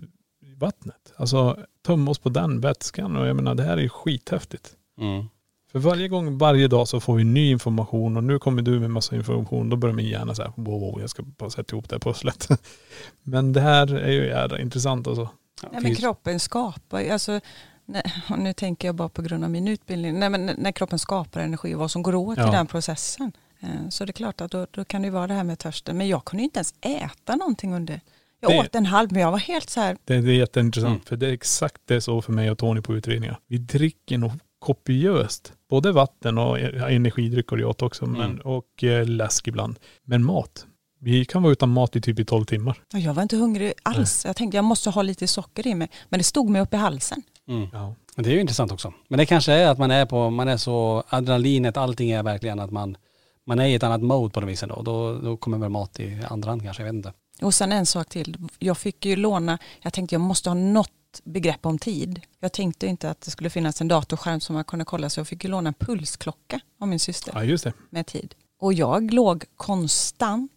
vattnet? Alltså tömma oss på den vätskan och jag menar det här är ju skithäftigt. Mm. För varje gång, varje dag så får vi ny information och nu kommer du med massa information. Då börjar min hjärna säga wow, wow, jag ska bara sätta ihop det här pusslet. Men det här är ju jävla intressant alltså. Nej, men kroppen skapar alltså, nej, och nu tänker jag bara på grund av min utbildning, nej, men när kroppen skapar energi och vad som går åt Ja. i den processen. eh, Så det är klart att då, då kan det vara det här med törsten. Men jag kunde inte ens äta någonting under, jag Det- åt en halv, men jag var helt så här, Det, det är jätteintressant Mm. för det är exakt det så för mig och Tony på utredningar. Vi dricker nog kopiöst. Både vatten och eh, energidryck och det åt också. Men, Mm. och eh, läsk ibland. Men mat. Vi kan vara utan mat i typ i 12 timmar. ja, jag var inte hungrig alls. Jag tänkte jag måste ha lite socker i mig. Men det stod mig upp i halsen. Mm. Ja. Men det är ju intressant också. Men det kanske är att man är på, man är så, adrenalinet, allting är verkligen att man, man är i ett annat mode på något vis ändå. Då, då kommer väl mat i andra hand kanske, jag vet inte. Och sen en sak till. Jag fick ju låna, jag tänkte jag måste ha något begrepp om tid. Jag tänkte inte att det skulle finnas en datorskärm som man kunde kolla så jag fick ju låna en pulsklocka av min syster ja, just det. med tid. Och jag låg konstant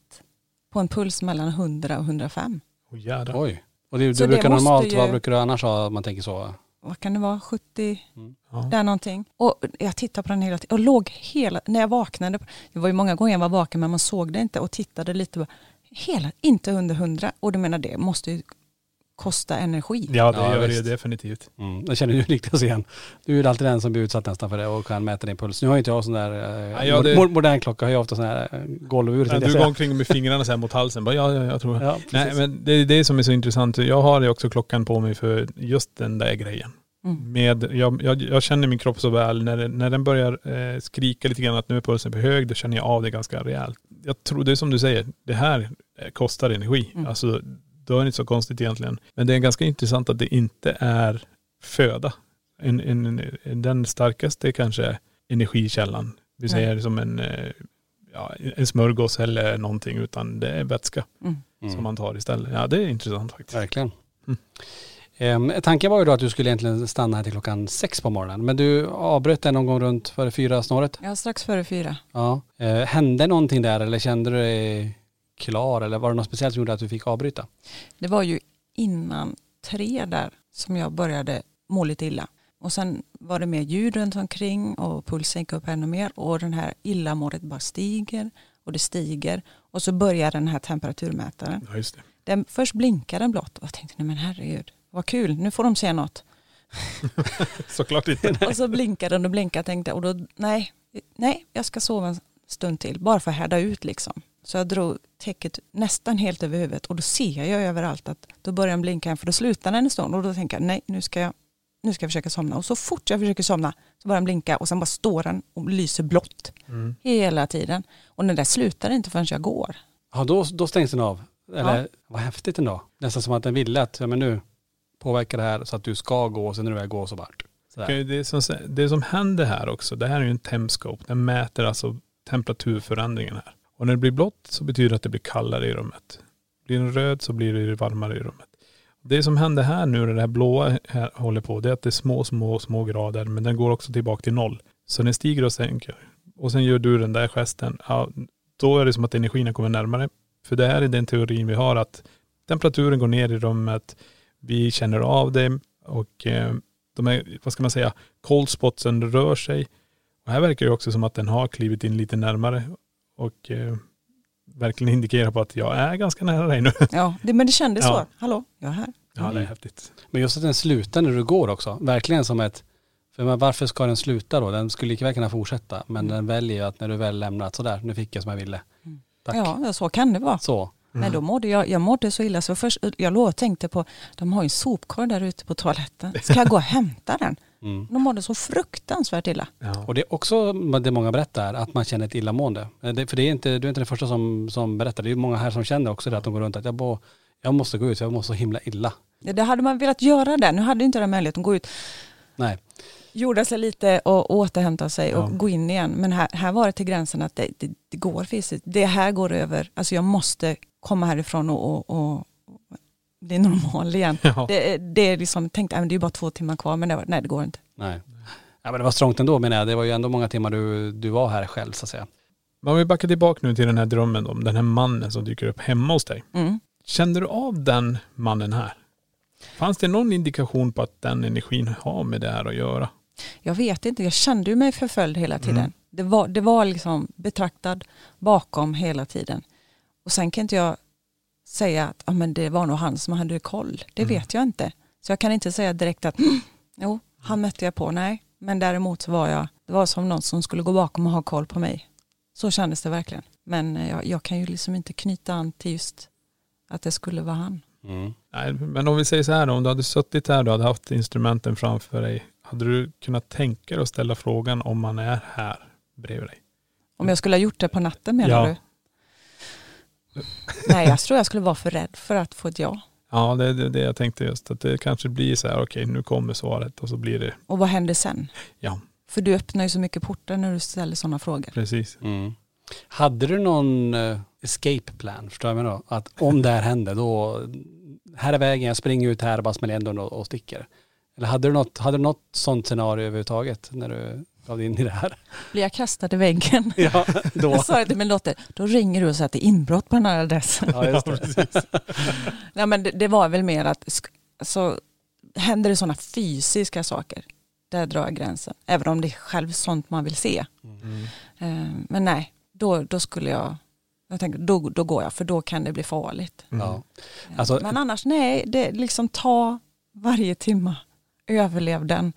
på en puls mellan 100 och 105. Oh. Oj. Och det, det brukar måste normalt, ju- vad brukar du annars ha om man tänker så? vad kan det vara, 70, Ja. där någonting. Och jag tittade på den hela tiden och låg hela, när jag vaknade, det var ju många gånger jag var vaken men man såg det inte och tittade lite, hela, inte under 100 och du menar det måste ju kosta energi. Ja, det Ja, gör det definitivt. Mm, jag känner ju Niklas igen. Du är ju alltid den som blir utsatt nästan för det och kan mäta din puls. Nu har ju inte jag sån där eh, Ja, ja, det- mo- modern klocka, jag har ju ofta sån här eh, golvur. Ja, du jag går omkring med fingrarna så här mot halsen. Bara, ja, ja, jag tror Ja, Nej, men det är det som är så intressant. Jag har ju också klockan på mig för just den där grejen. Mm. Med, jag, jag, jag känner min kropp så väl. När, när den börjar eh, skrika lite grann att nu är pulsen för hög, då känner jag av det ganska rejält. Jag tror, det är som du säger, det här eh, kostar energi. Mm. Alltså, då är det inte så konstigt egentligen. Men det är ganska intressant att det inte är föda. En, en, en, den starkaste kanske energikällan. Vi Nej. säger som en, eh, ja, en smörgås eller någonting, utan det är vätska Mm. Mm. som man tar istället. Ja det är intressant faktiskt. Verkligen. Mm. Ehm, tanken var ju då att du skulle egentligen stanna här till klockan sex på morgonen. Men du avbröt den någon gång runt före fyra snåret. Ja, strax före fyra. Ja. Eh, hände någonting där eller kände du dig klar eller var det något speciellt som gjorde att du fick avbryta? Det var ju innan tre där som jag började må lite illa. Och sen var det mer ljud runt omkring och pulsen gick upp ännu mer och den här illamåendet bara stiger och det stiger och så börjar den här temperaturmätaren. Ja just det. Den, först blinkade den blått och jag tänkte nej men herregud vad kul nu får de se något. Såklart inte. Och så blinkade den och blinkade och tänkte och då nej, nej jag ska sova en stund till bara för att härda ut liksom. Så jag drog täcket nästan helt över huvudet och då ser jag överallt att då börjar den blinka för då slutar den en stund och då tänker jag nej nu ska jag nu ska jag försöka somna och så fort jag försöker somna så börjar den blinka och sen bara står den och lyser blått Mm. hela tiden. Och den där slutar inte förrän jag går. Ja då, då stängs den av. Eller vad häftigt ändå. Nästan som att den ville att, ja men nu påverkar det här så att du ska gå och sen när du väl går så vart. Sådär. Det som, det som händer här också, det här är ju en temscope. Den mäter alltså temperaturförändringen här. Och när det blir blått så betyder det att det blir kallare i rummet. Blir den röd så blir det varmare i rummet. Det som händer här nu när det här blåa här håller på, det är att det är små, små, små grader, men den går också tillbaka till noll. Så den stiger och sänker. Och sen gör du den där gesten, ja, då är det som att energin kommer närmare. För det här är den teorin vi har att temperaturen går ner i rummet, vi känner av det och eh, de här, vad ska man säga, cold spotsen rör sig. Och här verkar det också som att den har klivit in lite närmare och eh, verkligen indikerar på att jag är ganska nära dig nu. Ja, det, men det kändes Ja. så. Hallå, jag är här. Ja det är Mm. häftigt. Men just att den slutar när du går också. Verkligen som ett, för men varför ska den sluta då? Den skulle lika väl kunna fortsätta. Men den väljer ju att när du väl lämnat sådär, nu fick jag som jag ville. Tack. Ja, så kan det vara. Så. Men då mådde jag, jag mådde så illa så först, jag låg och tänkte på, de har ju en sopkorg där ute på toaletten. Ska jag gå och hämta den? Mm. De mådde så fruktansvärt illa. Ja. Och det är också det många berättar, att man känner ett illamående. Eh, Det, för det är inte, du är inte den första som, som berättar. Det är många här som känner också det, att de går runt att jag, bo, jag måste gå ut, jag mår så himla illa. Det hade man velat göra där. Nu hade inte den möjligheten att gå ut, Nej. jorda sig lite och återhämta sig och Ja. gå in igen. Men här, här var det till gränsen att det, det, det går fysiskt. Det här går över. Alltså jag måste komma härifrån och, och, och bli normal igen. Ja. Det, det är liksom, tänkte, äh, det är bara två timmar kvar, men det var, nej det går inte. Nej. Ja men det var strångt ändå menar jag. Det var ju ändå många timmar du, du var här själv så att säga. Men om vi backar tillbaka nu till den här drömmen om den här mannen som dyker upp hemma hos dig. Mm. Kände du av den mannen här? Fanns det någon indikation på att den energin har med det här att göra? Jag vet inte, jag kände ju mig förföljd hela tiden. Mm. Det, var, det var liksom betraktad bakom hela tiden. Och sen kan inte jag säga att ah, men det var nog han som hade koll. Det Mm. vet jag inte. Så jag kan inte säga direkt att "Mm, jo, han mötte jag på. Nej, men däremot så var jag, det var som någon som skulle gå bakom och ha koll på mig. Så kändes det verkligen. Men eh, jag, jag kan ju liksom inte knyta an till just att det skulle vara han. Mm. Nej, men om vi säger så här då, om du hade suttit här och hade haft instrumenten framför dig, hade du kunnat tänka dig att ställa frågan om man är här bredvid dig? Om jag skulle ha gjort det på natten menar Ja. du? Nej, jag tror jag skulle vara för rädd för att få ett ja. Ja, det är det, det jag tänkte just. Att det kanske blir så här, okej nu kommer svaret och så blir det, Och vad händer sen? ja För du öppnar ju så mycket portar när du ställer sådana frågor. precis. Mm. Hade du någon eh, escape plan, förstår jag mig då? Att om det här händer då, här är vägen, jag springer ut här och bara smäller igen och, och sticker. Eller hade du något, hade du något sånt scenario överhuvudtaget när du gav in i det här? Blir jag kastad i väggen? Ja, då. Jag sa det till min dotter, då ringer du och säger att det är inbrott på den här adressen. Ja, just det. Nej men det, det var väl mer att, alltså, händer det sådana fysiska saker, där drar jag gränsen. Även om det är själv sånt man vill se. Eh, Men nej, då, då skulle jag, jag tänker, då, då går jag för då kan det bli farligt. Ja. Alltså, Men annars nej, det liksom ta varje timma, överlev den.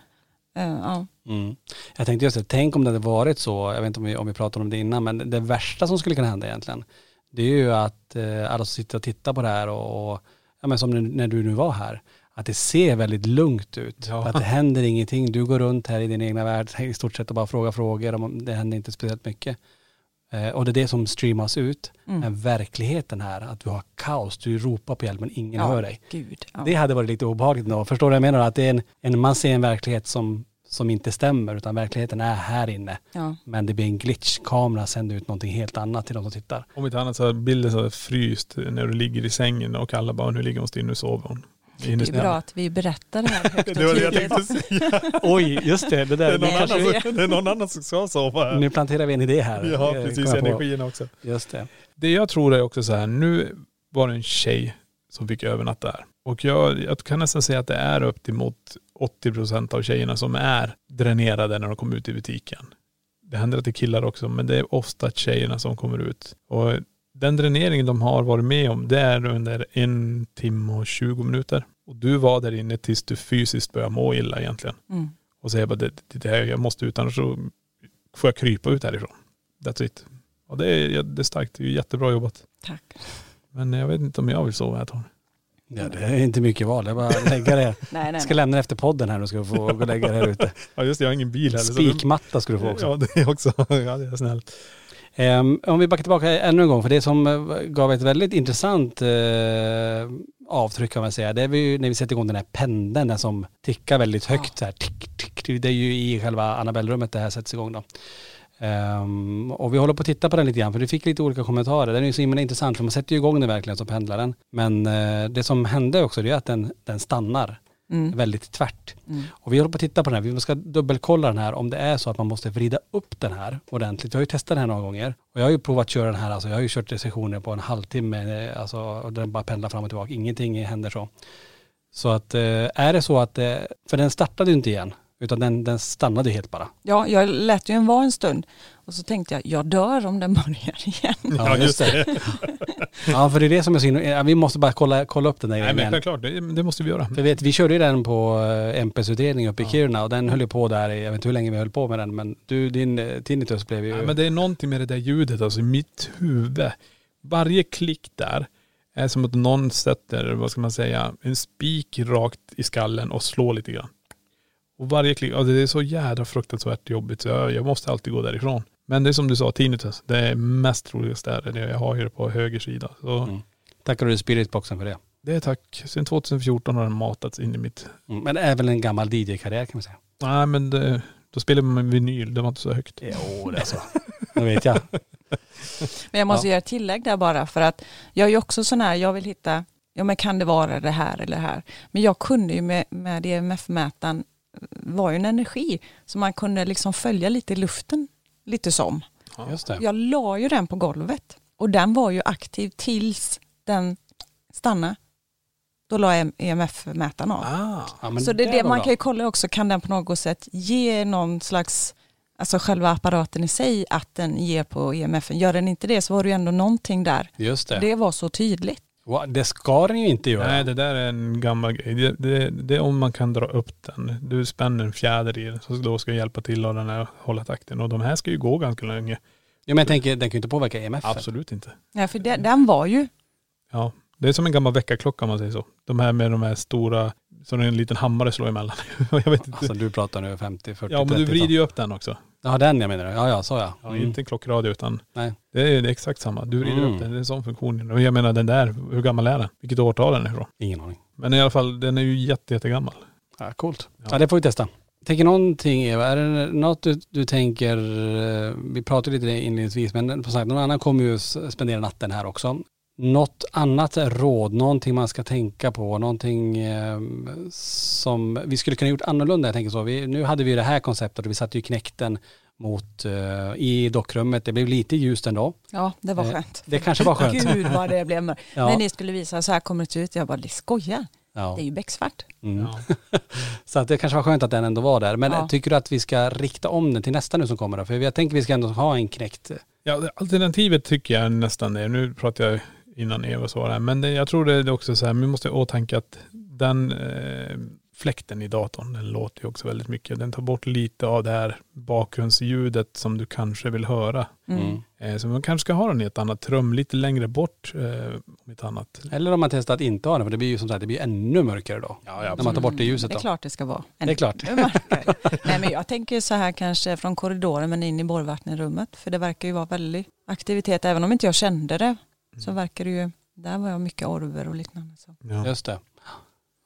Eh, ja. Mm. Jag tänkte just det, tänk om det hade varit så, jag vet inte om vi, om vi pratade om det innan, men det värsta som skulle kunna hända egentligen, det är ju att eh, alla som sitter och tittar på det här och, och ja, men som när, du nu var här, att det ser väldigt lugnt ut. Ja. Att det händer ingenting, du går runt här i din egna värld i stort sett och bara frågar frågor, och det händer inte speciellt mycket. Eh, och det är det som streamas ut. Mm. Men verkligheten här, att du har kaos, du ropar på hjälp men ingen Ja, hör dig. Gud, ja. Det hade varit lite obehagligt då. Förstår du vad jag menar? Att det är en, en, man ser en verklighet som, som inte stämmer utan verkligheten är här inne. Ja. Men det blir en glitch. Kameran sänder ut någonting helt annat till de som tittar. Om inte annat så är bilden så fryst när du ligger i sängen och alla bara, nu ligger hon still, nu sover hon. Det är bra att vi berättar det här högt och Det var det jag tydligt. tänkte säga. Oj, just det. Det Det är, där. någon annan, som- det är någon annan som ska sova här. nu planterar vi en idé här. Ja, Eh, precis. Energin också. Just det. Det jag tror är också så här, nu var det en tjej som fick övernatta där. Och jag, jag kan nästan säga att det är upp till mot 80% av tjejerna som är dränerade när de kommer ut i butiken. Det händer att det är killar också, men det är ofta tjejerna som kommer ut. Och den dräneringen de har varit med om, det är under en timme och 20 minuter. Och du var där inne tills du fysiskt började må illa egentligen. Mm. Och säger bara, det, det, här, jag måste ut annars så får jag krypa ut härifrån. That's it. Och det är, det är starkt, det är jättebra jobbat. Tack. Men jag vet inte om jag vill sova ett tag. Ja, det är inte mycket val. Är bara lägga det. Nej, nej, Jag ska lämna det efter podden här och ska få gå och lägga det här ute. Ja just det, jag har ingen bil heller. Spikmatta ska du få också. Ja det är också, ja det är snällt. Ehm, om vi backar tillbaka ännu en gång, för det som eh, gav ett väldigt intressant eh, avtryck kan man säga, det är ju när vi sätter igång den här pendeln den som tickar väldigt högt så här, tick, tick, det är ju i själva Annabelle-rummet det här sätts igång då. Ehm, och vi håller på att titta på den lite grann, för du fick lite olika kommentarer. Den är ju så himla intressant, för man sätter ju igång den verkligen som pendlaren. Men eh, det som hände också, det är att den, den stannar Mm. väldigt tvärt. Mm. Och vi håller på att titta på den här, vi ska dubbelkolla den här om det är så att man måste vrida upp den här ordentligt. Jag har ju testat den här några gånger och jag har ju provat att köra den här, alltså jag har ju kört sessioner på en halvtimme, eh, alltså och den bara pendlar fram och tillbaka, ingenting händer så. Så att eh, är det så att, eh, för den startade ju inte igen, utan den, den stannade helt bara. Ja, jag lät ju den vara en stund och så tänkte jag, jag dör om den börjar igen. Ja, just det. Ja, för det är det som är ja, vi måste bara kolla, kolla upp den där Nej men självklart, det, det måste vi göra. För vet, vi körde ju den på eh, MPs utredning uppe i Kiruna och den höll ju på där jag vet inte hur länge vi höll på med den, men du, din eh, tinnitus blev ju... Ja, men det är någonting med det där ljudet, alltså i mitt huvud. Varje klick där är som att någon sätter, vad ska man säga, en spik rakt i skallen och slår lite grann. Och varje klick, alltså det är så jädra fruktansvärt jobbigt så jag, jag måste alltid gå därifrån. Men det är som du sa, tinnitus, det är mest troligast där, det jag har ju det på höger sida. Så Mm. Tackar du Spiritboxen för det. det är tack. Sen 2014 har den matats in i mitt, Mm. Men det är väl en gammal DJ-karriär kan man säga. nej men det, då spelade man med vinyl, det var inte så högt. Jo, det är så. Det vet jag. Men jag måste Ja. göra ett tillägg där bara för att jag är ju också sån här, jag vill hitta, ja men kan det vara det här eller det här? Men jag kunde ju med, med EMF-mätaren, var ju en energi som man kunde liksom följa lite i luften, lite som. Just det. Jag la ju den på golvet och den var ju aktiv tills den stannade. Då la EMF-mätaren av. Ah. Ja, Så det är det man bra. kan ju kolla också, kan den på något sätt ge någon slags, alltså själva apparaten i sig, att den ger på EMF. Gör den inte det så var det ju ändå någonting där. Just det. Det var så tydligt. Wow, Det ska den ju inte göra. Nej det där är en gammal grej. Det, det, det är om man kan dra upp den. Du spänner en fjäder i den så då ska hjälpa till och den här hålla takten. Och de här ska ju gå ganska länge. Ja, men jag tänker, den kan ju inte påverka EMF. Absolut inte. Ja, för det, den var ju, Ja. Det är som en gammal väckarklocka om man säger så. De här med de här stora, som en liten hammare slår emellan. jag vet inte. Alltså du pratar nu 50, 40, ja men du 30 vrider ju upp den också. Ja den jag menar. Ja ja, så ja. Ja, Mm. Inte en klockradio utan Nej. det är, det är exakt samma. Du vrider Mm. upp den, det är en sån funktion. Och jag menar den där, hur gammal är den? Vilket årtal är den ifrån? Ingen aning. Men i alla fall, den är ju jätte, jättegammal. Ja, coolt. Ja. Ja. det får vi testa. Tänker någonting Eva, är det något du, du tänker, eh, vi pratade lite inledningsvis, men som sagt någon annan kommer ju spendera natten här också. Något annat råd, någonting man ska tänka på, någonting eh, som vi skulle kunna gjort annorlunda, jag tänker så. Vi, nu hade vi det här konceptet och vi satte ju knäkten mot, eh, i dockrummet. Det blev lite ljust ändå. ja det var Eh, skönt. Det kanske var skönt. Gud vad det blev mörkt. Ja. När ni skulle visa så här kommer det ut, jag bara, det skojar. Ja. Det är ju becksvart. Mm. så att det kanske var skönt att den ändå var där. Men Ja. tycker du att vi ska rikta om den till nästa nu som kommer då? För jag tänker vi ska ändå ha en knäckt. Ja, det- alternativet tycker jag nästan är, nu pratar jag innan Eva svarade, men det, jag tror det är också så här, vi måste ha åtanke att den eh, fläkten i datorn, den låter ju också väldigt mycket. Den tar bort lite av det här bakgrundsljudet som du kanske vill höra. Mm. Eh, så man kanske ska ha den i ett annat rum, lite längre bort eh, om ett annat. Eller om man testar att inte ha den, för det blir ju som sagt, det blir ännu mörkare då. när man tar bort det ljuset Det då. är klart det ska vara. Det är klart. ännu mörkare. Nej men jag tänker så här kanske från korridoren men in i borrvattnrummet. För det verkar ju vara väldigt aktivitet. Även om inte jag kände det så verkar det ju, där var jag mycket orver och liknande. Så. Ja. Just det.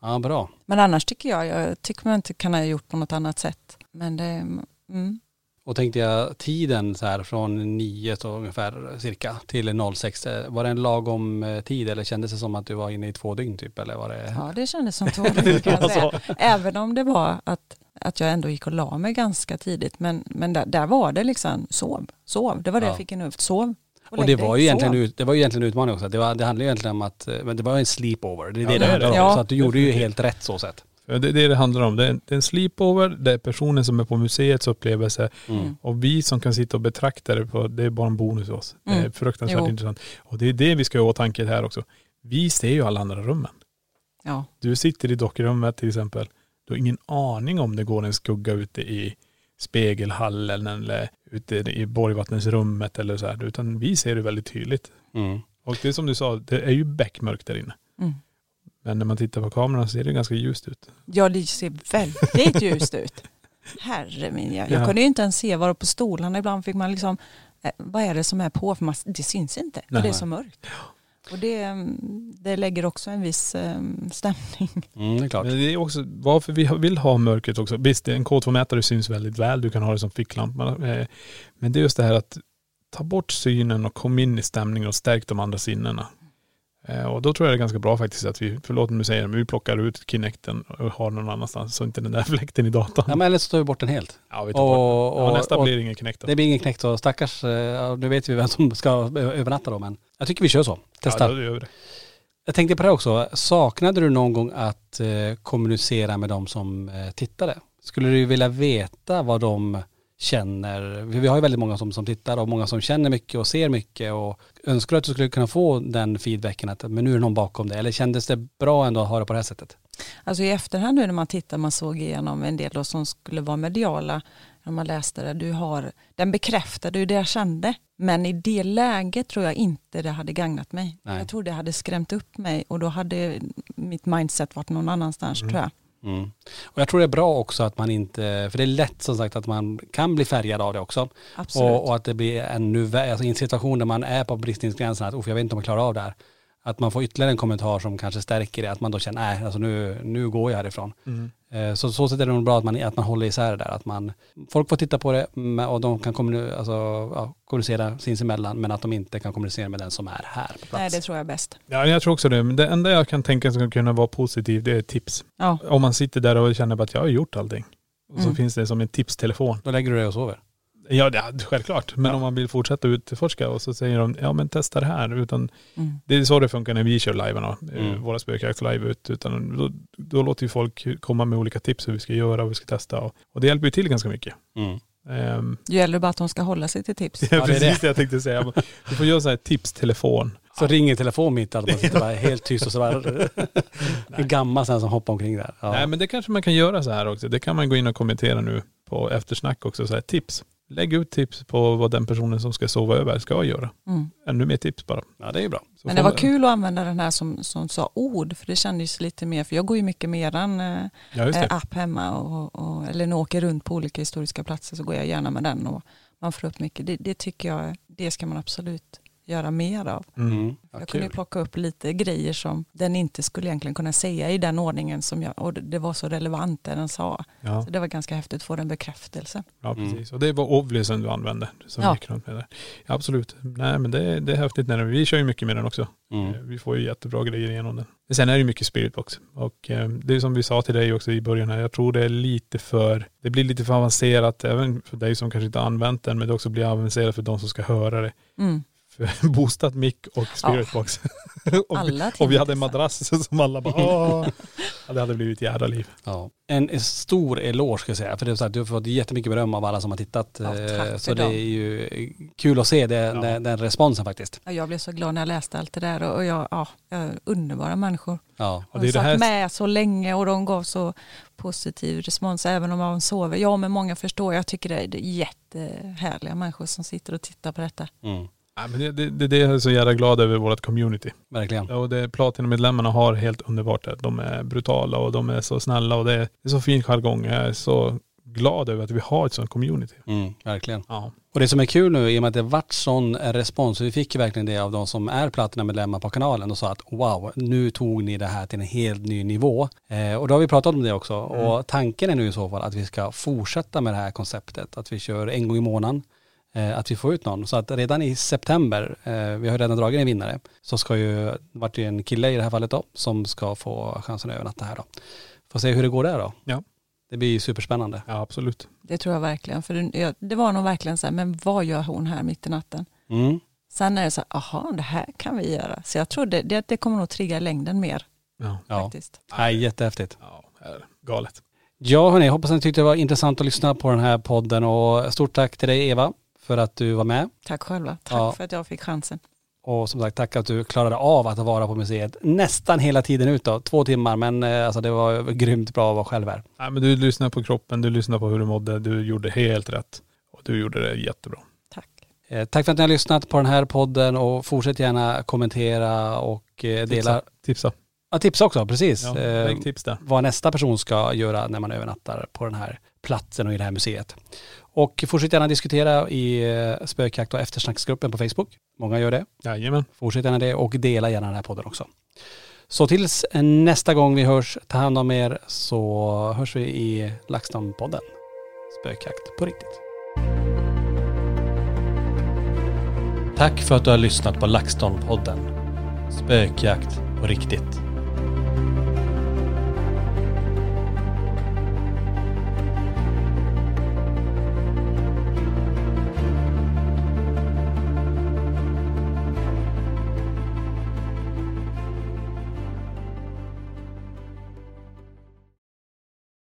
Ja, bra. Men annars tycker jag, jag tycker man inte kan ha gjort på något annat sätt. Men det, mm. Och tänkte jag tiden så här från 9 så ungefär cirka till 06, eh, var det en lagom eh, tid eller kändes det som att du var inne i två dygn typ eller var det? Ja det kändes som två dygn kan jag säga. Även om det var att, att jag ändå gick och la mig ganska tidigt. Men, men där, där var det liksom sov, sov. Det var det Ja. jag fick en ut. Sov. Och lägg det var ju egentligen, ut, det var ju egentligen en utmaning också. Det, var, det handlade ju egentligen om att, eh, men det var en sleepover. Det är Ja, det det det är handlar om. Ja. Så att du gjorde ju helt rätt så sett. Det är det det handlar om. Det är, det är en sleepover, det är personen som är på museets upplevelse Mm. och vi som kan sitta och betrakta det, på, det är bara en bonus för oss. Det är Mm. fruktansvärt Jo. intressant. Och det är det vi ska ha i åtanke här också. Vi ser ju alla andra rummen. Ja. Du sitter i dockrummet till exempel. Du har ingen aning om det går en skugga ute i spegelhallen eller ute i borgvattensrummet eller så här. Utan vi ser det väldigt tydligt. Mm. Och det är som du sa, det är ju beckmörkt där inne. Mm. Men när man tittar på kameran ser det ganska ljust ut. ja det ser väldigt ljust ut. Herre min jag, jag Ja. kunde ju inte ens se var på stolarna. Ibland fick man liksom, eh, vad är det som är på? För man, det syns inte, för Nej. det är så mörkt. Och det, det lägger också en viss eh, stämning. Mm, det är klart. Men det är också varför vi vill ha mörkret också. Visst, en K2-mätare syns väldigt väl. Du kan ha det som ficklampa. Eh, Men det är just det här att ta bort synen och kom in i stämningen och stärk de andra sinnena. Eh, Och då tror jag det är ganska bra faktiskt att vi, förlåt om du säger det, men vi plockar ut Kinecten och har någon annanstans så inte den där fläkten i datorn. Ja, men eller så tar vi bort den helt. Ja, vi tar bort den. Och, Ja, nästa och, blir ingen Kinect då. Det blir ingen knäckt och stackars, eh, nu vet vi vem som ska övernatta då men jag tycker vi kör så. Testa. Ja, då gör vi det. Jag tänkte på det också, saknade du någon gång att eh, kommunicera med de som eh, tittade? Skulle du vilja veta vad de känner? Vi har ju väldigt många som, som tittar och många som känner mycket och ser mycket och önskar att du skulle kunna få den feedbacken att men nu är det någon bakom det. Eller kändes det bra ändå att ha det på det här sättet? Alltså i efterhand nu när man tittar, man såg igenom en del då som skulle vara mediala, när man läste det, du har, den bekräftade ju det jag kände. Men i det läget tror jag inte det hade gagnat mig. Nej. Jag tror det hade skrämt upp mig och då hade mitt mindset varit någon annanstans tror jag. Mm. Och jag tror det är bra också att man inte, för det är lätt som sagt att man kan bli färgad av det också. Absolut. Och, och att det blir ännu värre, alltså i en situation där man är på bristningsgränsen, att "Uff, jag vet inte om jag klarar av det här. Att man får ytterligare en kommentar som kanske stärker det, att man då känner, nej alltså nu, nu går jag härifrån. Mm. Eh, Så så sätt är det nog bra att man, att man håller isär det där, att man, folk får titta på det och de kan kommunicera, alltså, ja, kommunicera sinsemellan men att de inte kan kommunicera med den som är här på plats. Nej det tror jag är bäst. Ja, jag tror också det. Men det enda jag kan tänka som kan kunna vara positivt, det är tips. Ja. Om man sitter där och känner att jag har gjort allting. Och så Mm. finns det som en tipstelefon. Då lägger du dig och sover. Ja, det, självklart. Men Ja. om man vill fortsätta utforska och så säger de, ja men testa det här. Utan Mm. det är så det funkar när vi kör live, Mm. våra spökjakt live ut. Utan då, då låter ju folk komma med olika tips hur vi ska göra och hur vi ska testa. Och, och det hjälper ju till ganska mycket. Mm. Ehm, Det gäller bara att de ska hålla sig till tips. det är Ja, det är precis det. jag tänkte säga. Du får göra så här tipstelefon. Så ringer telefon mitt i allt, man sitter bara helt tyst och så bara, en gammal sån som hoppar omkring där. Ja. Nej men det kanske man kan göra så här också. Det kan man gå in och kommentera nu på eftersnack också. Så här, tips. Lägg ut tips på vad den personen som ska sova över ska göra. Mm. Ännu mer tips bara. ja det är bra. Så Men det var kul att använda den här som, som sa ord för det kändes lite mer, för jag går ju mycket mer än eh, Ja eh, app hemma och, och, eller när jag åker runt på olika historiska platser så går jag gärna med den och man får upp mycket. Det, det tycker jag, det ska man absolut göra mer av. Mm. Ja, jag kunde ju kul. plocka upp lite grejer som den inte skulle egentligen kunna säga i den ordningen som jag, och det- det var så relevant det den sa. Ja, Så det var ganska häftigt att få den bekräftelse. ja Mm. precis. Och det var Ovlysen du använde. Som Ja. gick runt med där. Ja, absolut. Nej men det, det är häftigt. När vi kör ju mycket med den också. Eh, Mm. Vi får ju jättebra grejer igenom den. Men sen är det ju mycket spiritbox. Och eh, det är som vi sa till dig också i början här. Jag tror det är lite för, det blir lite för avancerat även för dig som kanske inte har använt den. Men det också blir avancerat för de som ska höra det. Mm. För boostat mick och spiritbox. och, Alla och vi hade en madrass som alla bara Åh. Ja, det hade blivit jävla liv. Ja. En stor eloge ska jag säga. För det är så att du har fått jättemycket beröm av alla som har tittat. Ja, Eh, så det är ju kul att se det, den, den responsen faktiskt. Ja, Jag blev så glad när jag läste allt det där och jag, ja, jag, underbara människor. Ja. Och De det är det satt här- med så länge och de gav så positiv respons även om man sover. Ja, men många förstår. Jag tycker det är, det är jättehärliga människor som sitter och tittar på detta. Mm. Ja, men det, det, det, är jag så jävla glad över vårt community. Verkligen. Och det Platina-medlemmarna har helt underbart det. De är brutala och de är så snälla och det är, det är så fin jargong. Jag är så glad över att vi har ett sånt community. Mm, verkligen. Ja. Och det som är kul nu i och med att det varit sån respons, vi fick ju verkligen det av de som är Platina-medlemmar på kanalen och sa att wow, nu tog ni det här till en helt ny nivå. Eh, och då har vi pratat om det också. Och tanken är nu i så fall att vi ska fortsätta med det här konceptet, att vi kör en gång i månaden, att vi får ut någon. Så att redan i september, eh, vi har redan dragit en vinnare, så ska ju, det vart ju en kille i det här fallet då, som ska få chansen att övernatta här då. Får se hur det går där då. Ja. Det blir ju superspännande. Ja, absolut. Det tror jag verkligen. För det, ja, det var nog verkligen så här, men vad gör hon här mitt i natten? Mm. Sen är det så här, aha, det här kan vi göra. Så jag tror det, det, det kommer nog trigga längden mer Ja. Ja. faktiskt. Nej, jättehäftigt. Ja, det galet. Ja hörni, hoppas att ni tyckte det var intressant att lyssna på den här podden och stort tack till dig Eva för att du var med. Tack själva. Tack Ja. för att jag fick chansen. Och som sagt tack att du klarade av att vara på museet nästan hela tiden ut då. Två timmar men eh, alltså det var grymt bra att vara själv här. Nej, men du lyssnade på kroppen, du lyssnade på hur du mådde, du gjorde helt rätt. Och du gjorde det jättebra. Tack. Eh, tack för att ni har lyssnat på den här podden och fortsätt gärna kommentera och eh, dela. Tipsa. Tipsa. Ja, tipsa också, precis. Ja, Eh, tips där. vad nästa person ska göra när man övernattar på den här platsen och i det här museet. Och fortsätt gärna diskutera i eh, spökjakt och eftersnacksgruppen på Facebook. Många gör det. Jajamän. Fortsätt gärna det och dela gärna den här podden också. Så tills nästa gång vi hörs, ta hand om er så hörs vi i LaxTon-podden. Spökjakt på riktigt. Tack för att du har lyssnat på LaxTon-podden. Spökjakt på riktigt.